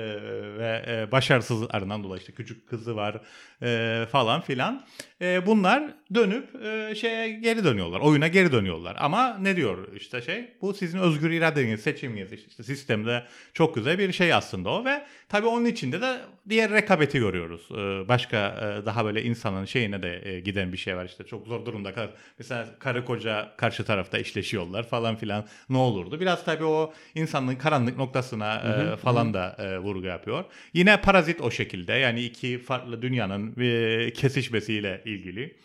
ve e, başarısızlıklarından dolayı işte küçük kızı var e, falan filan. E, bunlar dönüp e, şeye geri dönüyorlar. Oyuna geri dönüyorlar. Ama ne diyor işte şey bu sizin özgür iradeniz, seçiminiz işte sistemde çok güzel bir şey aslında o ve tabii onun içinde de diğer rekabeti görüyoruz. E, başka e, daha böyle insanın şeyine de e, giden bir şey var işte çok zor durumda kadar. Mesela karı koca karşı tarafta işleşiyorlar falan filan ne olurdu? Biraz tabii o insanlığın karanlık noktasına e, falan da e, vurgu yapıyor. Yine Parazit o şekilde yani iki farklı dünyanın e, kesişmesiyle ilgili.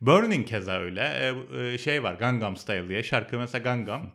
Burning keza öyle. E, e, şey var Gangnam Style diye şarkı mesela Gangnam.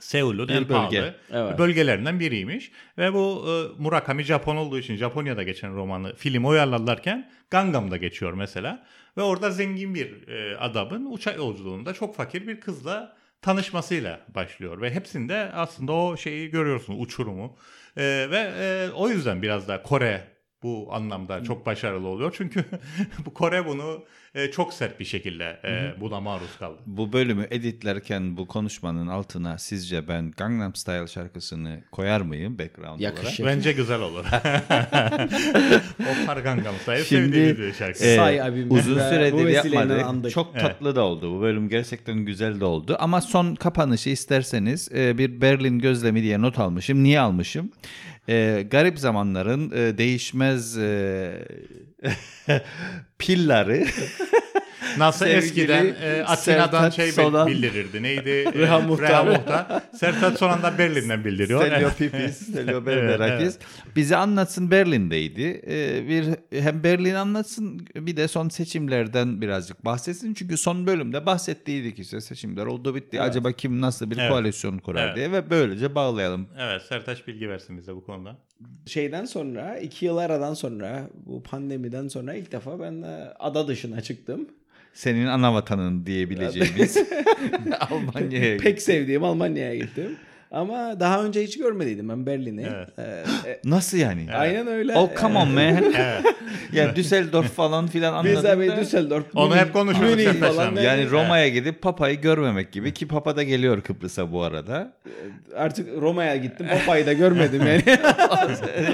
Seul'ün en Bir bölge. pahalı Evet. bölgelerinden biriymiş. Ve bu e, Murakami Japon olduğu için Japonya'da geçen romanı film uyarlarlarken Gangnam'da geçiyor mesela. Ve orada zengin bir e, adamın uçak yolculuğunda çok fakir bir kızla tanışmasıyla başlıyor. Ve hepsinde aslında o şeyi görüyorsun uçurumu. E, ve e, o yüzden biraz da Kore bu anlamda çok başarılı oluyor. Çünkü <laughs> bu Kore bunu e, çok sert bir şekilde e, buna maruz kaldı. Bu bölümü editlerken bu konuşmanın altına sizce ben Gangnam Style şarkısını koyar mıyım background Yakışır. olarak? Bence güzel olur. <laughs> o par Gangnam Style Şimdi, sevdiğimiz bir şarkı. Say abim. uzun süredir yapmadık. Çok Evet. tatlı da oldu. Bu bölüm gerçekten güzel de oldu. Ama son kapanışı isterseniz e, bir Berlin gözlemi diye not almışım. Niye almışım? E, garip zamanların e, değişmez e, <laughs> pilları Nasıl sevgili eskiden e, Atina'dan Sertaç şey Solan. bildirirdi. Neydi? E, Reha Muhtar. Reha Muhtar. Sertaç son da Berlin'den bildiriyor. Stelio Pipis, <laughs> Stelio Evet, Berberakis. Bize anlatsın Berlin'deydi. Ee, bir hem Berlin anlatsın bir de son seçimlerden birazcık bahsetsin. Çünkü son bölümde bahsettiydik işte seçimler oldu bitti. Acaba kim nasıl bir Evet. koalisyon kurar Evet. diye ve böylece bağlayalım. Evet Sertaç bilgi versin bize bu konuda. Şeyden sonra iki yıl aradan sonra bu pandemiden sonra ilk defa ben de ada dışına çıktım. Senin ana vatanın diyebileceğimiz <laughs> Almanya'ya Pek sevdiğim Almanya'ya gittim. Ama daha önce hiç görmediydim ben Berlin'i. Evet. Ee, e, <gasps> Nasıl yani? Aynen öyle. Oh come on man. Evet. <laughs> ya Düsseldorf falan filan Biz anladın abi da- Düsseldorf. Onu Münih- hep konuşuyoruz Münih falan. Yani Roma'ya gidip Papa'yı görmemek gibi ki Papa da geliyor Kıbrıs'a bu arada. Artık Roma'ya gittim. Papa'yı da görmedim yani. <laughs>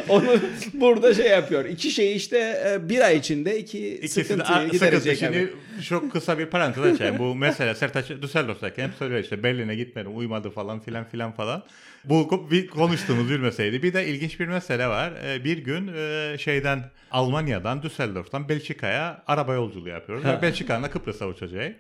Onu burada şey yapıyor. İki şey işte e, bir ay içinde iki İkisi sıkıntıyı a- sıkıntı. giderecek. Şimdi abi. çok kısa bir parantez açayım. Bu mesela Sertaç Düsseldorf'tayken hep söylüyor işte Berlin'e gitmedim uymadı falan filan filan falan. Bu ko- bir konuştuğumuz bir meseleydi. Bir de ilginç bir mesele var. Ee, Bir gün e, şeyden Almanya'dan Düsseldorf'tan Belçika'ya araba yolculuğu yapıyoruz. Ve Belçika'dan da Kıbrıs'a uçacağız.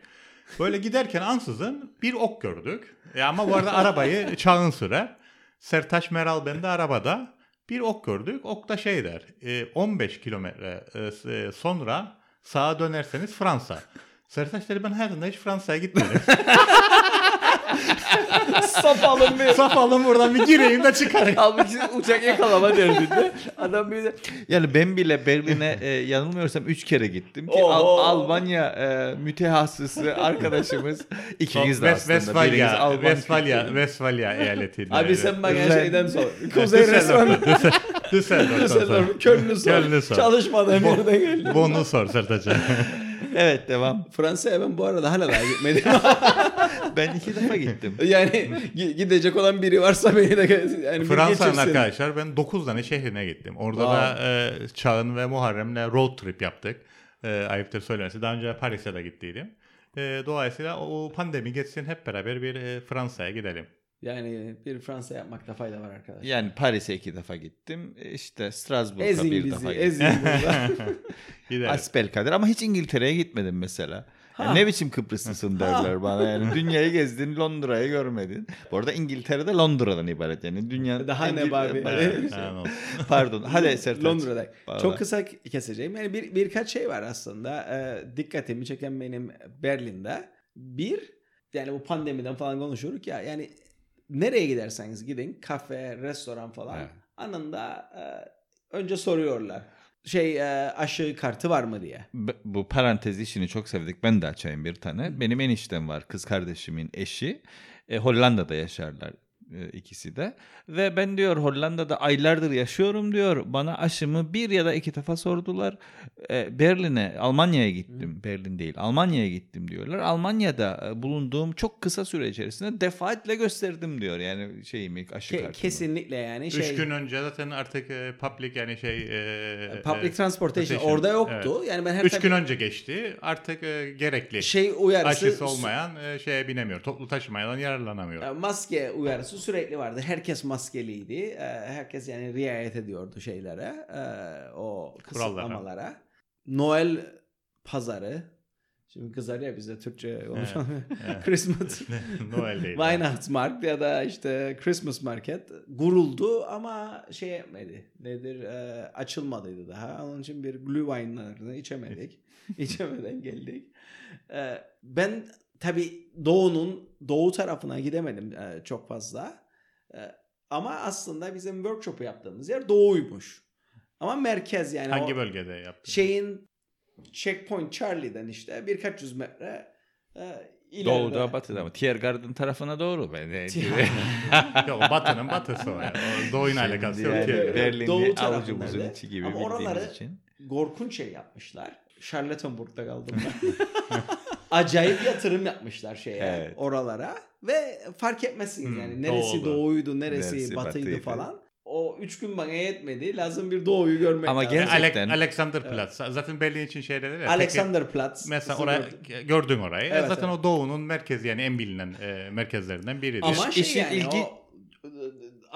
Böyle giderken ansızın bir ok gördük. E ama bu arada arabayı <laughs> çağın sürer. Sertaç Meral ben de arabada bir ok gördük. Ok da şey der. e, 15 kilometre e, s- e, sonra sağa dönerseniz Fransa. Sertaç dedi ben hayatımda hiç Fransa'ya gitmedim. <laughs> <laughs> Saf alın bir. Saf alın buradan bir gireyim de çıkarayım. Halbuki uçak yakalama derdinde. Adam bize Yani ben bile Berlin'e e, yanılmıyorsam 3 kere gittim ki Oo. Al- Almanya e, mütehassısı arkadaşımız ikiniz de West- aslında. Biriniz Westfalia, Alman Westfalia, kültürü. Westfalia eyaletiydi. Abi sen bana şeyden sor. Kuzey resmen. Düsseldorf'tan sonra. <laughs> Düsseldorf, Köln'ü sor. Köln'ü sor. Çalışmadığım yerden geldim. Bunu sor Sertaç'a. Evet devam. Fransa'ya ben bu arada hala daha gitmedim. <laughs> Ben iki defa gittim. yani gi- gidecek olan biri varsa beni de yani Fransa'nın arkadaşlar ben 9 tane şehrine gittim. Orada Wow. da e, Çağın ve Muharrem'le road trip yaptık. E, ayıptır söylemesi. Daha önce Paris'e de gittiydim. E, dolayısıyla o pandemi geçsin hep beraber bir e, Fransa'ya gidelim. Yani bir Fransa yapmakta fayda var arkadaşlar. Yani Paris'e iki defa gittim. İşte Strasbourg'a Ezin bir bizi, defa gittim. ezin. <laughs> <laughs> Gidelim. Asbelkader ama hiç İngiltere'ye gitmedim mesela. Yani ne biçim Kıbrıslısın derler bana yani. <laughs> Dünyayı gezdin Londra'yı görmedin. Bu arada İngiltere'de Londra'dan ibaret yani. Dünya Daha ne ha, Pardon. Hadi Sertaç. Londra'da. Vallahi. Çok kısa keseceğim. Yani bir birkaç şey var aslında. Ee, dikkatimi çeken benim Berlin'de. Bir, yani bu pandemiden falan konuşuyoruz ya. Yani nereye giderseniz gidin, kafe, restoran falan. Evet. Anında e, önce soruyorlar. Şey e, aşı kartı var mı diye. B- bu parantez işini çok sevdik. Ben de açayım bir tane. Benim eniştem var. Kız kardeşimin eşi. E, Hollanda'da yaşarlar ikisi de. Ve ben diyor Hollanda'da aylardır yaşıyorum diyor. Bana aşımı bir ya da iki defa sordular. E, Berlin'e, Almanya'ya gittim. Berlin değil, Almanya'ya gittim diyorlar. Almanya'da e, bulunduğum çok kısa süre içerisinde defaatle gösterdim diyor. Yani şeyimi, aşı Ke- kartımı. kesinlikle yani şey. Üç gün önce zaten artık e, public yani şey... E, Public e, transportation orada yoktu. evet. Yani ben her Üç gün önce geçti. Artık e, gerekli. şey uyarısı Aşısı olmayan e, şeye binemiyor. Toplu taşımadan yararlanamıyor. E, Maske uyarısı sürekli vardı. Herkes maskeliydi. E, Herkes yani riayet ediyordu şeylere. e, O kısıtlamalara. Noel pazarı. Şimdi kızar ya bize Türkçe konuşalım. <laughs> Christmas. <laughs> Noel değil. Weihnachtsmarkt ya da işte Christmas Market guruldu ama şey etmedi. Nedir? E, açılmadıydı daha. Onun için bir Glühwein'larını içemedik. <laughs> İçemeden geldik. Ben tabi doğunun doğu tarafına gidemedim e, çok fazla. E, ama aslında bizim workshop'u yaptığımız yer doğuymuş. Ama merkez yani Hangi o bölgede yaptın? şeyin Checkpoint Charlie'den işte birkaç yüz metre e, ileride. Doğuda, batıda mı? Tiergarten tarafına doğru. Ben de, <laughs> Yok batının batısı o. Yani. Doğuyla alakası yok. Yani tarafında avucumuzun içi gibi Ama bildiğimiz oraları- için. Gorkunç şey yapmışlar. Charlottenburg'da kaldım ben. <laughs> Acayip yatırım yapmışlar şeye Evet. oralara ve fark etmezsiniz Hmm, yani neresi doğuda. doğuydu neresi, Neresi batıydı, batıydı. falan. O üç gün bana yetmedi. Lazım bir doğuyu görmek Ama lazım. Ale- Gerçekten. Alexanderplatz. Zaten Berlin için şeyler ya. Alexanderplatz. Mesela Kızıl oraya gördüm. gördün orayı. Evet, Zaten evet. o doğunun merkezi yani en bilinen e, merkezlerinden biridir. Ama şey işin yani ilgi- o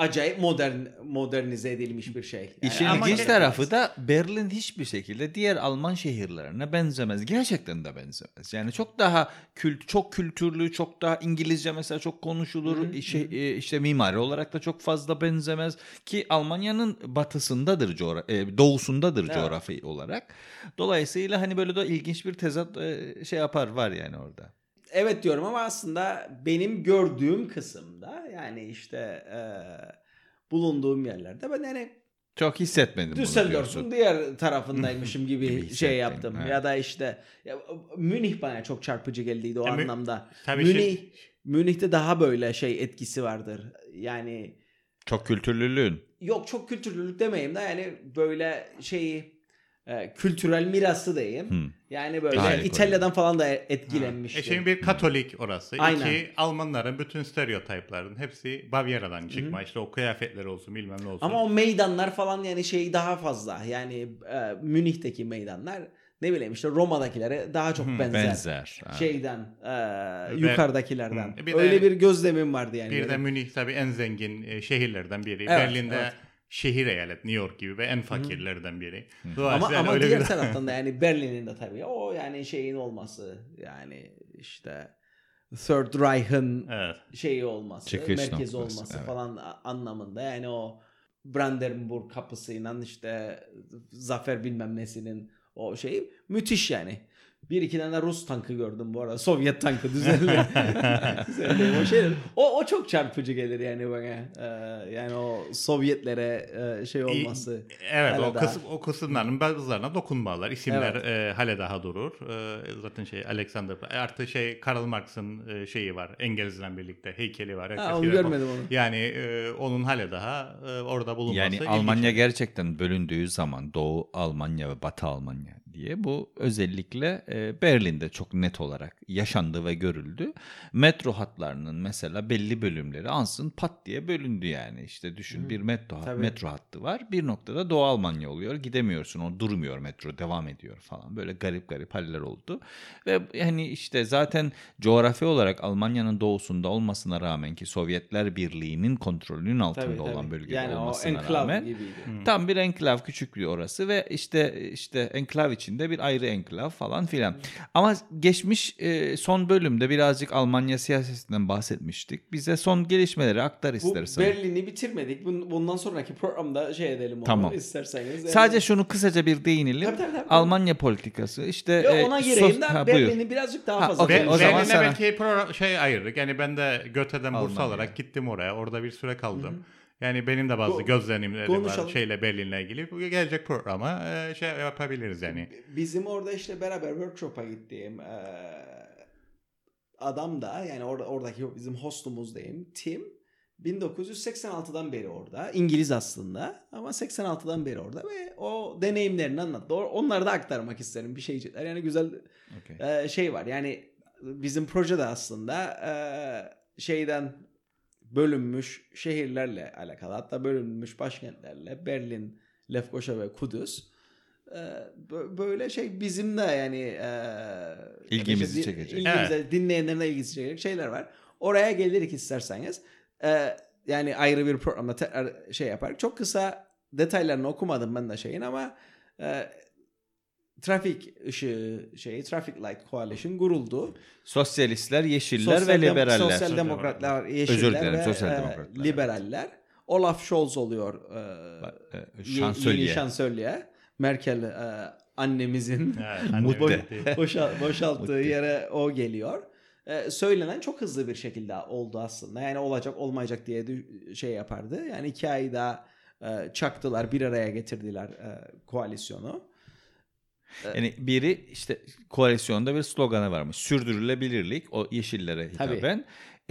acayip modern modernize edilmiş bir şey. Yani İşin ilginç tarafı da Berlin hiçbir şekilde diğer Alman şehirlerine benzemez. Gerçekten de benzemez. Yani çok daha kült çok kültürlü, çok daha İngilizce mesela çok konuşulur. Şey, e, işte mimari olarak da çok fazla benzemez ki Almanya'nın batısındadır coğra- e, doğusundadır Evet. coğrafi olarak. Dolayısıyla hani böyle de ilginç bir tezat e, şey yapar var yani orada. Evet diyorum ama aslında benim gördüğüm kısımda yani işte e, bulunduğum yerlerde ben yani Çok hissetmedim bunu Düsseldorf'un diğer <laughs> tarafındaymışım gibi, Gibi şey yaptım. evet. Ya da işte ya, Münih bana çok çarpıcı geldiydi o Ya anlamda. Tabii Münih şey- Münih'te daha böyle şey etkisi vardır. Yani Çok kültürlülüğün. yok çok kültürlülük demeyeyim de yani böyle şeyi e, kültürel mirası diyeyim. Hı. Yani böyle Harika. İtalya'dan falan da Ha. etkilenmişti. E şimdi bir Katolik orası. Aynen. İki Almanların bütün stereotiplerin hepsi Bavyera'dan çıkma. İşte o kıyafetleri olsun bilmem ne olsun. Ama o meydanlar falan yani şey daha fazla. Yani e, Münih'teki meydanlar ne bileyim işte Roma'dakilere daha çok Hı, benzer. Benzer. Şeyden e, yukarıdakilerden. Hı, bir de- Öyle bir gözlemim vardı yani. bir de. Münih tabii en zengin e, şehirlerden biri. Evet, Berlin'de evet. Şehir eyalet New York gibi ve en fakirlerden biri. ama Dolayısıyla ama öyle diğer bir <laughs> taraftan da yani Berlin'in de tabii o yani şeyin olması yani işte Third Reich'ın Evet. şeyi olması, Çıkış merkezi noktası, olması evet. falan anlamında yani o Brandenburg kapısıyla işte zafer bilmem nesinin o şeyi müthiş yani. Bir iki tane Rus tankı gördüm bu arada. Sovyet tankı <laughs> düzenli. o şeyler. O, o çok çarpıcı gelir yani bana. Ee, yani o Sovyetlere e, şey olması. Evet o, kısım, o kısımların bazılarına dokunmalar. İsimler e, hala daha durur. E, zaten şey Alexander artı şey Karl Marx'ın e, şeyi var. Engels'le birlikte heykeli var. Ha, onu görmedim onu. Yani e, onun hala daha e, orada bulunması. Yani. Almanya gerçekten bölündüğü zaman Doğu Almanya ve Batı Almanya diye bu özellikle e, Berlin'de çok net olarak yaşandı ve görüldü. Metro hatlarının mesela belli bölümleri ansın pat diye bölündü yani. İşte düşün bir metro hat- Tabii. metro hattı var. Bir noktada Doğu Almanya oluyor. Gidemiyorsun. O durmuyor metro devam ediyor falan. Böyle garip garip haller oldu. Ve yani işte zaten coğrafi olarak Almanya'nın doğusunda olmasına rağmen ki Sovyetler Birliği'nin kontrolünün altında Tabii, olan tabii. bölgede yani olmasına rağmen gibiydi. Tam bir enklav küçük bir orası ve işte işte enklav içinde bir ayrı enklav falan filan. Ama geçmiş e, son bölümde birazcık Almanya siyasetinden bahsetmiştik. Bize son gelişmeleri aktar Bu istersen. Berlin'i bitirmedik. Bun- Bundan sonraki programda şey edelim onu Tamam. isterseniz. Yani- Sadece şunu kısaca bir değinelim. Tabii, tabii, tabii. Almanya politikası işte Yo, e, ona gireyim sos- de Ha. Berlin'i birazcık daha Ha, fazla okey, Be- o zaman sana- belki program, şey ayırdık. Yani ben de Göte'den Bursa Almanya. olarak gittim oraya. Orada bir süre kaldım. Yani benim de bazı Ko- gözlemlerim var şeyle Berlin'le ilgili. Bu gelecek programa e, şey yapabiliriz yani. Bizim orada işte beraber workshop'a gittiğim eee, adam da yani orada oradaki bizim hostumuz diyeyim Tim 1986'dan beri orada. İngiliz aslında ama 86'dan beri orada ve o deneyimlerini anlattı. Onları da aktarmak isterim bir şeycikler. Yani güzel Okey. eee, şey var. Yani bizim projede aslında şeyden bölünmüş şehirlerle alakalı. Hatta bölünmüş başkentlerle Berlin, Lefkoşa ve Kudüs. Ee, bö- böyle şey bizim de yani e, İlgimizi işte çekecek. ilgimize, dinleyenlerin de ilgisi çekecek şeyler var. Oraya gelirik isterseniz. Ee, yani ayrı bir programda tekrar şey yapar. Çok kısa detaylarını okumadım ben de şeyin ama e, trafik ışığı şeyi Traffic Light Coalition kuruldu. Sosyalistler, yeşiller Sosyal ve liberaller. Sosyal demokratlar, yeşiller Özür dilerim, ve sosyal e, demokratlar, liberaller. Olaf Scholz oluyor. E, E, ye- Şansölye. Yeni şansölye. Merkel e, annemizin Evet, <laughs> değil. boşal- boşalttığı yere o geliyor. E, söylenen çok hızlı bir şekilde oldu aslında. Yani olacak olmayacak diye şey yapardı. Yani iki ay daha e, çaktılar bir araya getirdiler e, koalisyonu. Yani biri işte koalisyonda bir sloganı varmış. Sürdürülebilirlik o yeşillere hitaben.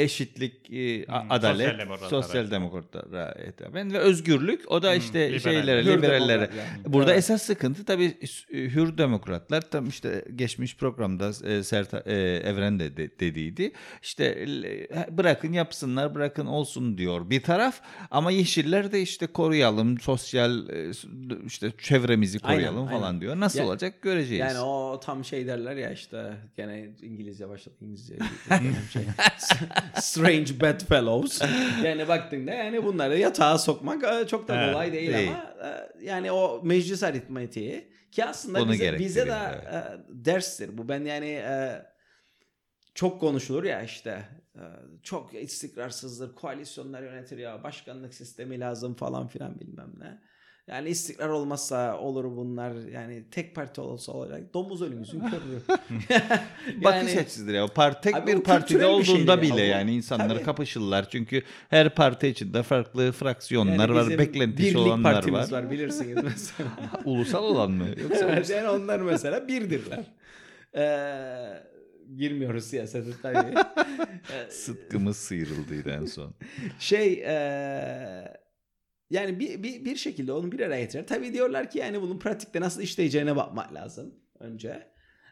Eşitlik, e, Hmm, adalet, sosyal demokratlara sosyal hitaben. demokratlara hitaben ve özgürlük o da işte liberal. şeylere, liberallere. demokratlar. Burada Evet. esas sıkıntı tabii e, hür demokratlar tam işte geçmiş programda e, Serta, e, Evren de, de dediydi. İşte e, bırakın yapsınlar, bırakın olsun diyor bir taraf ama yeşiller de işte koruyalım, sosyal e, işte çevremizi Aynen, koruyalım falan aynen. diyor. Nasıl Ya- olacak göreceğiz. Yani o tam şey derler ya işte gene İngilizce başladı İngilizce <laughs> şey. Strange bedfellows. Yani baktığında yani bunları yatağa sokmak e, çok da kolay değil, değil. ama e, yani o meclis aritmetiği ki aslında Bunu bize, bize de e, derstir bu. Ben yani çok konuşulur ya işte çok istikrarsızdır, koalisyonlar yönetir ya, başkanlık sistemi lazım falan filan bilmem ne. Yani istikrar olmazsa olur bunlar. Yani tek parti olsa olacak. Domuz ölümüzün körü. <laughs> Bakış açısıdır ya. Par tek Abi bir partide bir şeydir olduğunda ya. bile yani insanlar Tabii. kapışırlar. Çünkü her parti içinde farklı fraksiyonlar Yani var, beklentisi birlik olanlar partimiz var. var. bilirsiniz mesela. <laughs> Ulusal olan mı? <laughs> Yoksa evet, yani onlar mesela birdirler. Ee, girmiyoruz siyasete tabii. Sıtkımız sıyrıldıydı en son. şey e, yani bir, bir, bir şekilde onu bir araya getirir. Tabii diyorlar ki yani bunun pratikte nasıl işleyeceğine bakmak lazım önce.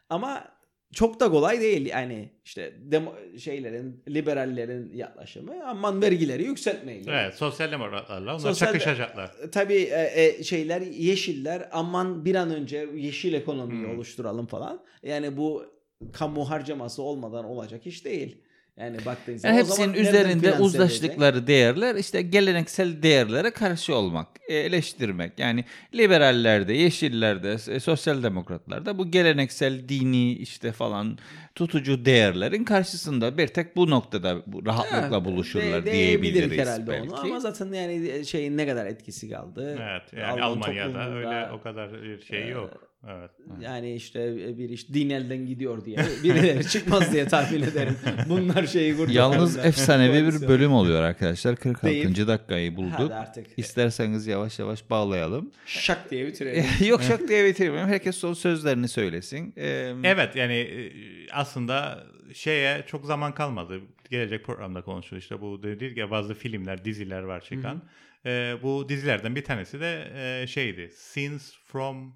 Ama çok da kolay değil yani işte demo, şeylerin liberallerin yaklaşımı aman vergileri yükseltmeyin. Evet, sosyal demokratlarla onlar Sosyal- çakışacaklar. Tabii e, e, şeyler yeşiller aman bir an önce yeşil ekonomiyi Hmm. oluşturalım falan. Yani bu kamu harcaması olmadan olacak iş değil. Yani baktığın zaman Yani hepsinin üzerinde uzlaştıkları değerler işte geleneksel değerlere karşı olmak, e, eleştirmek. Yani liberallerde, yeşillerde, e, sosyal demokratlarda bu geleneksel dini işte falan tutucu değerlerin karşısında bir tek bu noktada bu rahatlıkla Ha, buluşurlar de- diyebiliriz herhalde belki. onu ama zaten yani şeyin ne kadar etkisi kaldı. Evet, yani Alman Almanya'da toplumunda- öyle o kadar bir şey yok. Evet. Yani işte bir iş dinelden gidiyor diye birileri <laughs> çıkmaz diye tahmin ederim. Bunlar şeyi kurtarırlar. Yalnız efsanevi bir bölüm oluyor arkadaşlar. 46. Deyip- dakikayı bulduk. Hadi artık. İsterseniz yavaş yavaş bağlayalım. Şak diye bitirelim. <laughs> Yok şak diye bitirmeyeyim. Herkes son sözlerini söylesin. Ee, Evet yani e, aslında şeye çok zaman kalmadı. Gelecek programda konuşuruz işte bu dedik ya bazı filmler, diziler var çıkan. E, bu dizilerden bir tanesi de e, şeydi. Scenes from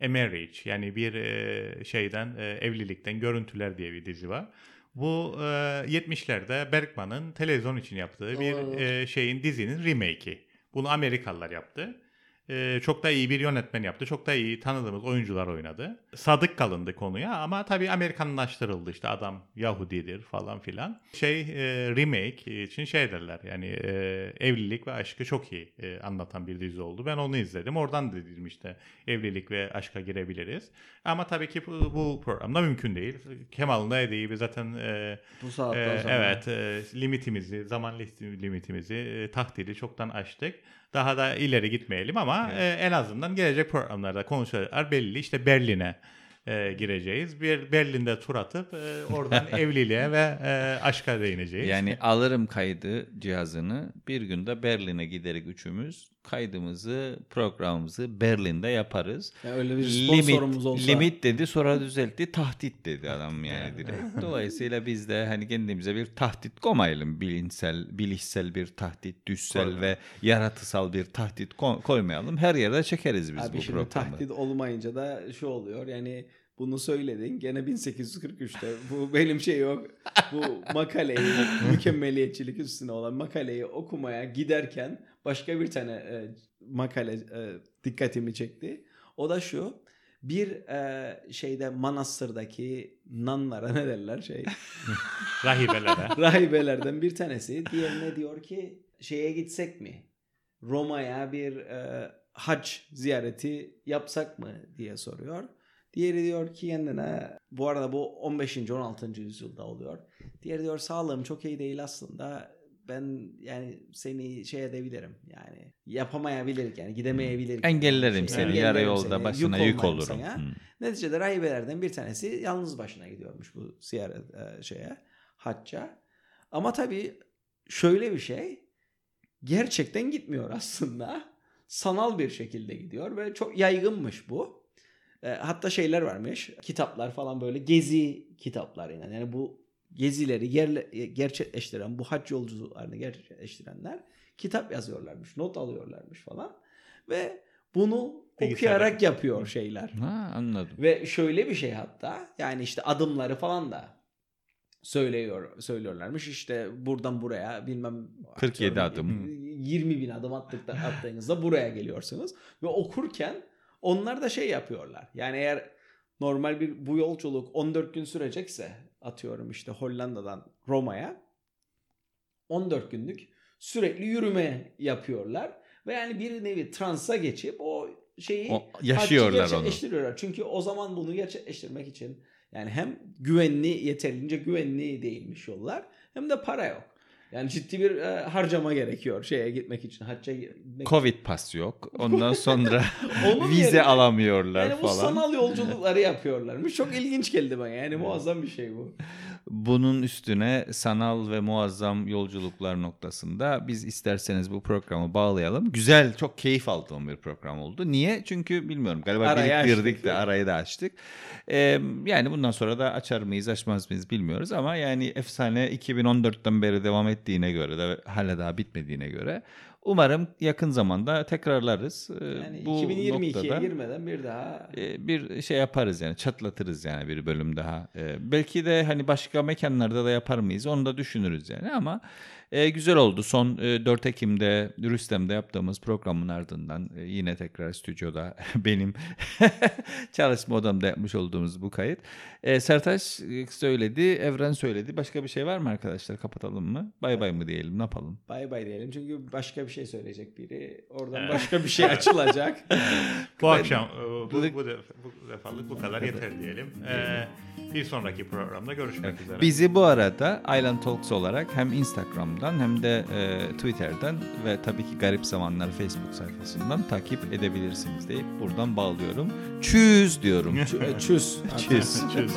a Marriage yani bir e, şeyden e, evlilikten görüntüler diye bir dizi var. Bu e, 70'lerde Bergman'ın televizyon için yaptığı bir e, şeyin dizinin remake'i. Bunu Amerikalılar yaptı. E, çok da iyi bir yönetmen yaptı. Çok da iyi tanıdığımız oyuncular oynadı. Sadık kalındı konuya ama tabii Amerikanlaştırıldı. İşte adam Yahudidir falan filan. Şey e, remake için şey derler yani e, evlilik ve aşkı çok iyi e, anlatan bir dizi oldu. Ben onu izledim. Oradan dedim işte evlilik ve aşka girebiliriz. Ama tabii ki bu, bu programda mümkün değil. Kemal'ın da dediği gibi zaten e, Bu saatte zaman. evet, e, limitimizi, zaman limitimizi, e, takdiri çoktan aştık. Daha da ileri gitmeyelim ama e, en azından gelecek programlarda konuşacaklar belli. İşte Berlin'e e, gireceğiz. Bir Berlin'de tur atıp e, oradan <laughs> evliliğe ve e, aşka değineceğiz. Yani alırım kaydı cihazını. Bir günde Berlin'e giderek üçümüz kaydımızı, programımızı Berlin'de yaparız. Yani öyle bir sponsorumuz limit, olsa. limit dedi sonra düzeltti tahdit dedi adam yani direkt. Dolayısıyla biz de hani kendimize bir tahdit koymayalım. Bilimsel, bilişsel bir tahdit, düşsel ve yaratısal bir tahdit ko- koymayalım. Her yerde çekeriz biz Abi bu programı. tahdit olmayınca da şu oluyor yani bunu söyledin gene 1843'te bu benim şey yok bu makaleyi <laughs> mükemmeliyetçilik üstüne olan makaleyi okumaya giderken başka bir tane e, makale e, dikkatimi çekti. O da şu bir e, şeyde manastırdaki nanlara ne derler şey <laughs> Rahibelere. rahibelerden bir tanesi diğerine diyor ki şeye gitsek mi? Roma'ya bir e, hac ziyareti yapsak mı diye soruyor. Diğeri diyor ki kendine bu arada bu 15. 16. yüzyılda oluyor. Diğeri diyor sağlığım çok iyi değil aslında. Ben yani seni şey edebilirim yani yapamayabilir yani gidemeyebilir. Engellerim Şey, seni yarı seni, yolda başına yük, olmayayım olurum. sana. Hı. Neticede rahibelerden bir tanesi yalnız başına gidiyormuş bu ziyaret e, şeye hacca. Ama tabii şöyle bir şey gerçekten gitmiyor aslında. Sanal bir şekilde gidiyor ve çok yaygınmış bu. E, hatta şeyler varmış. Kitaplar falan böyle gezi kitapları yani. Yani bu gezileri gerle, gerçekleştiren bu hac yolculuklarını gerçekleştirenler kitap yazıyorlarmış, not alıyorlarmış falan ve bunu Bilgisayara- okuyarak yapıyor şeyler. Ha, anladım. Ve şöyle bir şey hatta yani işte adımları falan da söylüyor söylüyorlarmış işte buradan buraya bilmem 47 atıyorum, adım. 20 bin adım attıkta, <laughs> attığınızda buraya geliyorsunuz ve okurken onlar da şey yapıyorlar yani eğer normal bir bu yolculuk 14 gün sürecekse atıyorum işte Hollanda'dan Roma'ya 14 günlük sürekli yürüme yapıyorlar ve yani bir nevi transa geçip o şeyi O- yaşıyorlar onu. Çünkü o zaman bunu gerçekleştirmek için yani hem güvenli yeterince güvenli değilmiş yollar hem de para yok. Yani ciddi bir e, harcama gerekiyor şeye gitmek için, hacca gitmek Covid pas yok. Ondan sonra <laughs> vize yerine- alamıyorlar Yani bu falan. sanal yolculukları yapıyorlarmış. Çok ilginç geldi bana. Yani muazzam bir şey bu. Bunun üstüne sanal ve muazzam yolculuklar noktasında biz isterseniz bu programı bağlayalım. Güzel, çok keyif aldığım bir program oldu. Niye? Çünkü bilmiyorum galiba Arayı biriktirdik de arayı da açtık. Ee, yani bundan sonra da açar mıyız açmaz mıyız bilmiyoruz ama yani efsane 2014'ten beri devam ettiğine göre de hala daha bitmediğine göre umarım yakın zamanda tekrarlarız. Ee, Yani bu 2022'ye noktada- girmeden bir daha e, bir şey yaparız yani çatlatırız yani bir bölüm daha. E, belki de hani başka mekanlarda da yapar mıyız onu da düşünürüz yani ama e, güzel oldu. Son e, 4 Ekim'de Rüstem'de yaptığımız programın ardından e, yine tekrar stüdyoda <laughs> benim <laughs> çalışma odamda yapmış olduğumuz bu kayıt. E, Sertaç e, söyledi, Evren söyledi. Başka bir şey var mı arkadaşlar? Kapatalım mı? Bay bay mı diyelim? Ne yapalım? bay bay diyelim. Çünkü başka bir şey söyleyecek biri. Oradan başka bir şey açılacak. <laughs> Bu akşam e, bu, bu, def- bu defalık bu kadar yeter diyelim. E, bir sonraki programda görüşmek üzere. Bizi bu arada Island Talks olarak hem Instagram'dan hem de e, Twitter'dan ve tabii ki Garip Zamanlar Facebook sayfasından takip edebilirsiniz deyip buradan bağlıyorum. Çüz diyorum. <laughs> Ç- Çüz. Çüz. <laughs> Tschüss.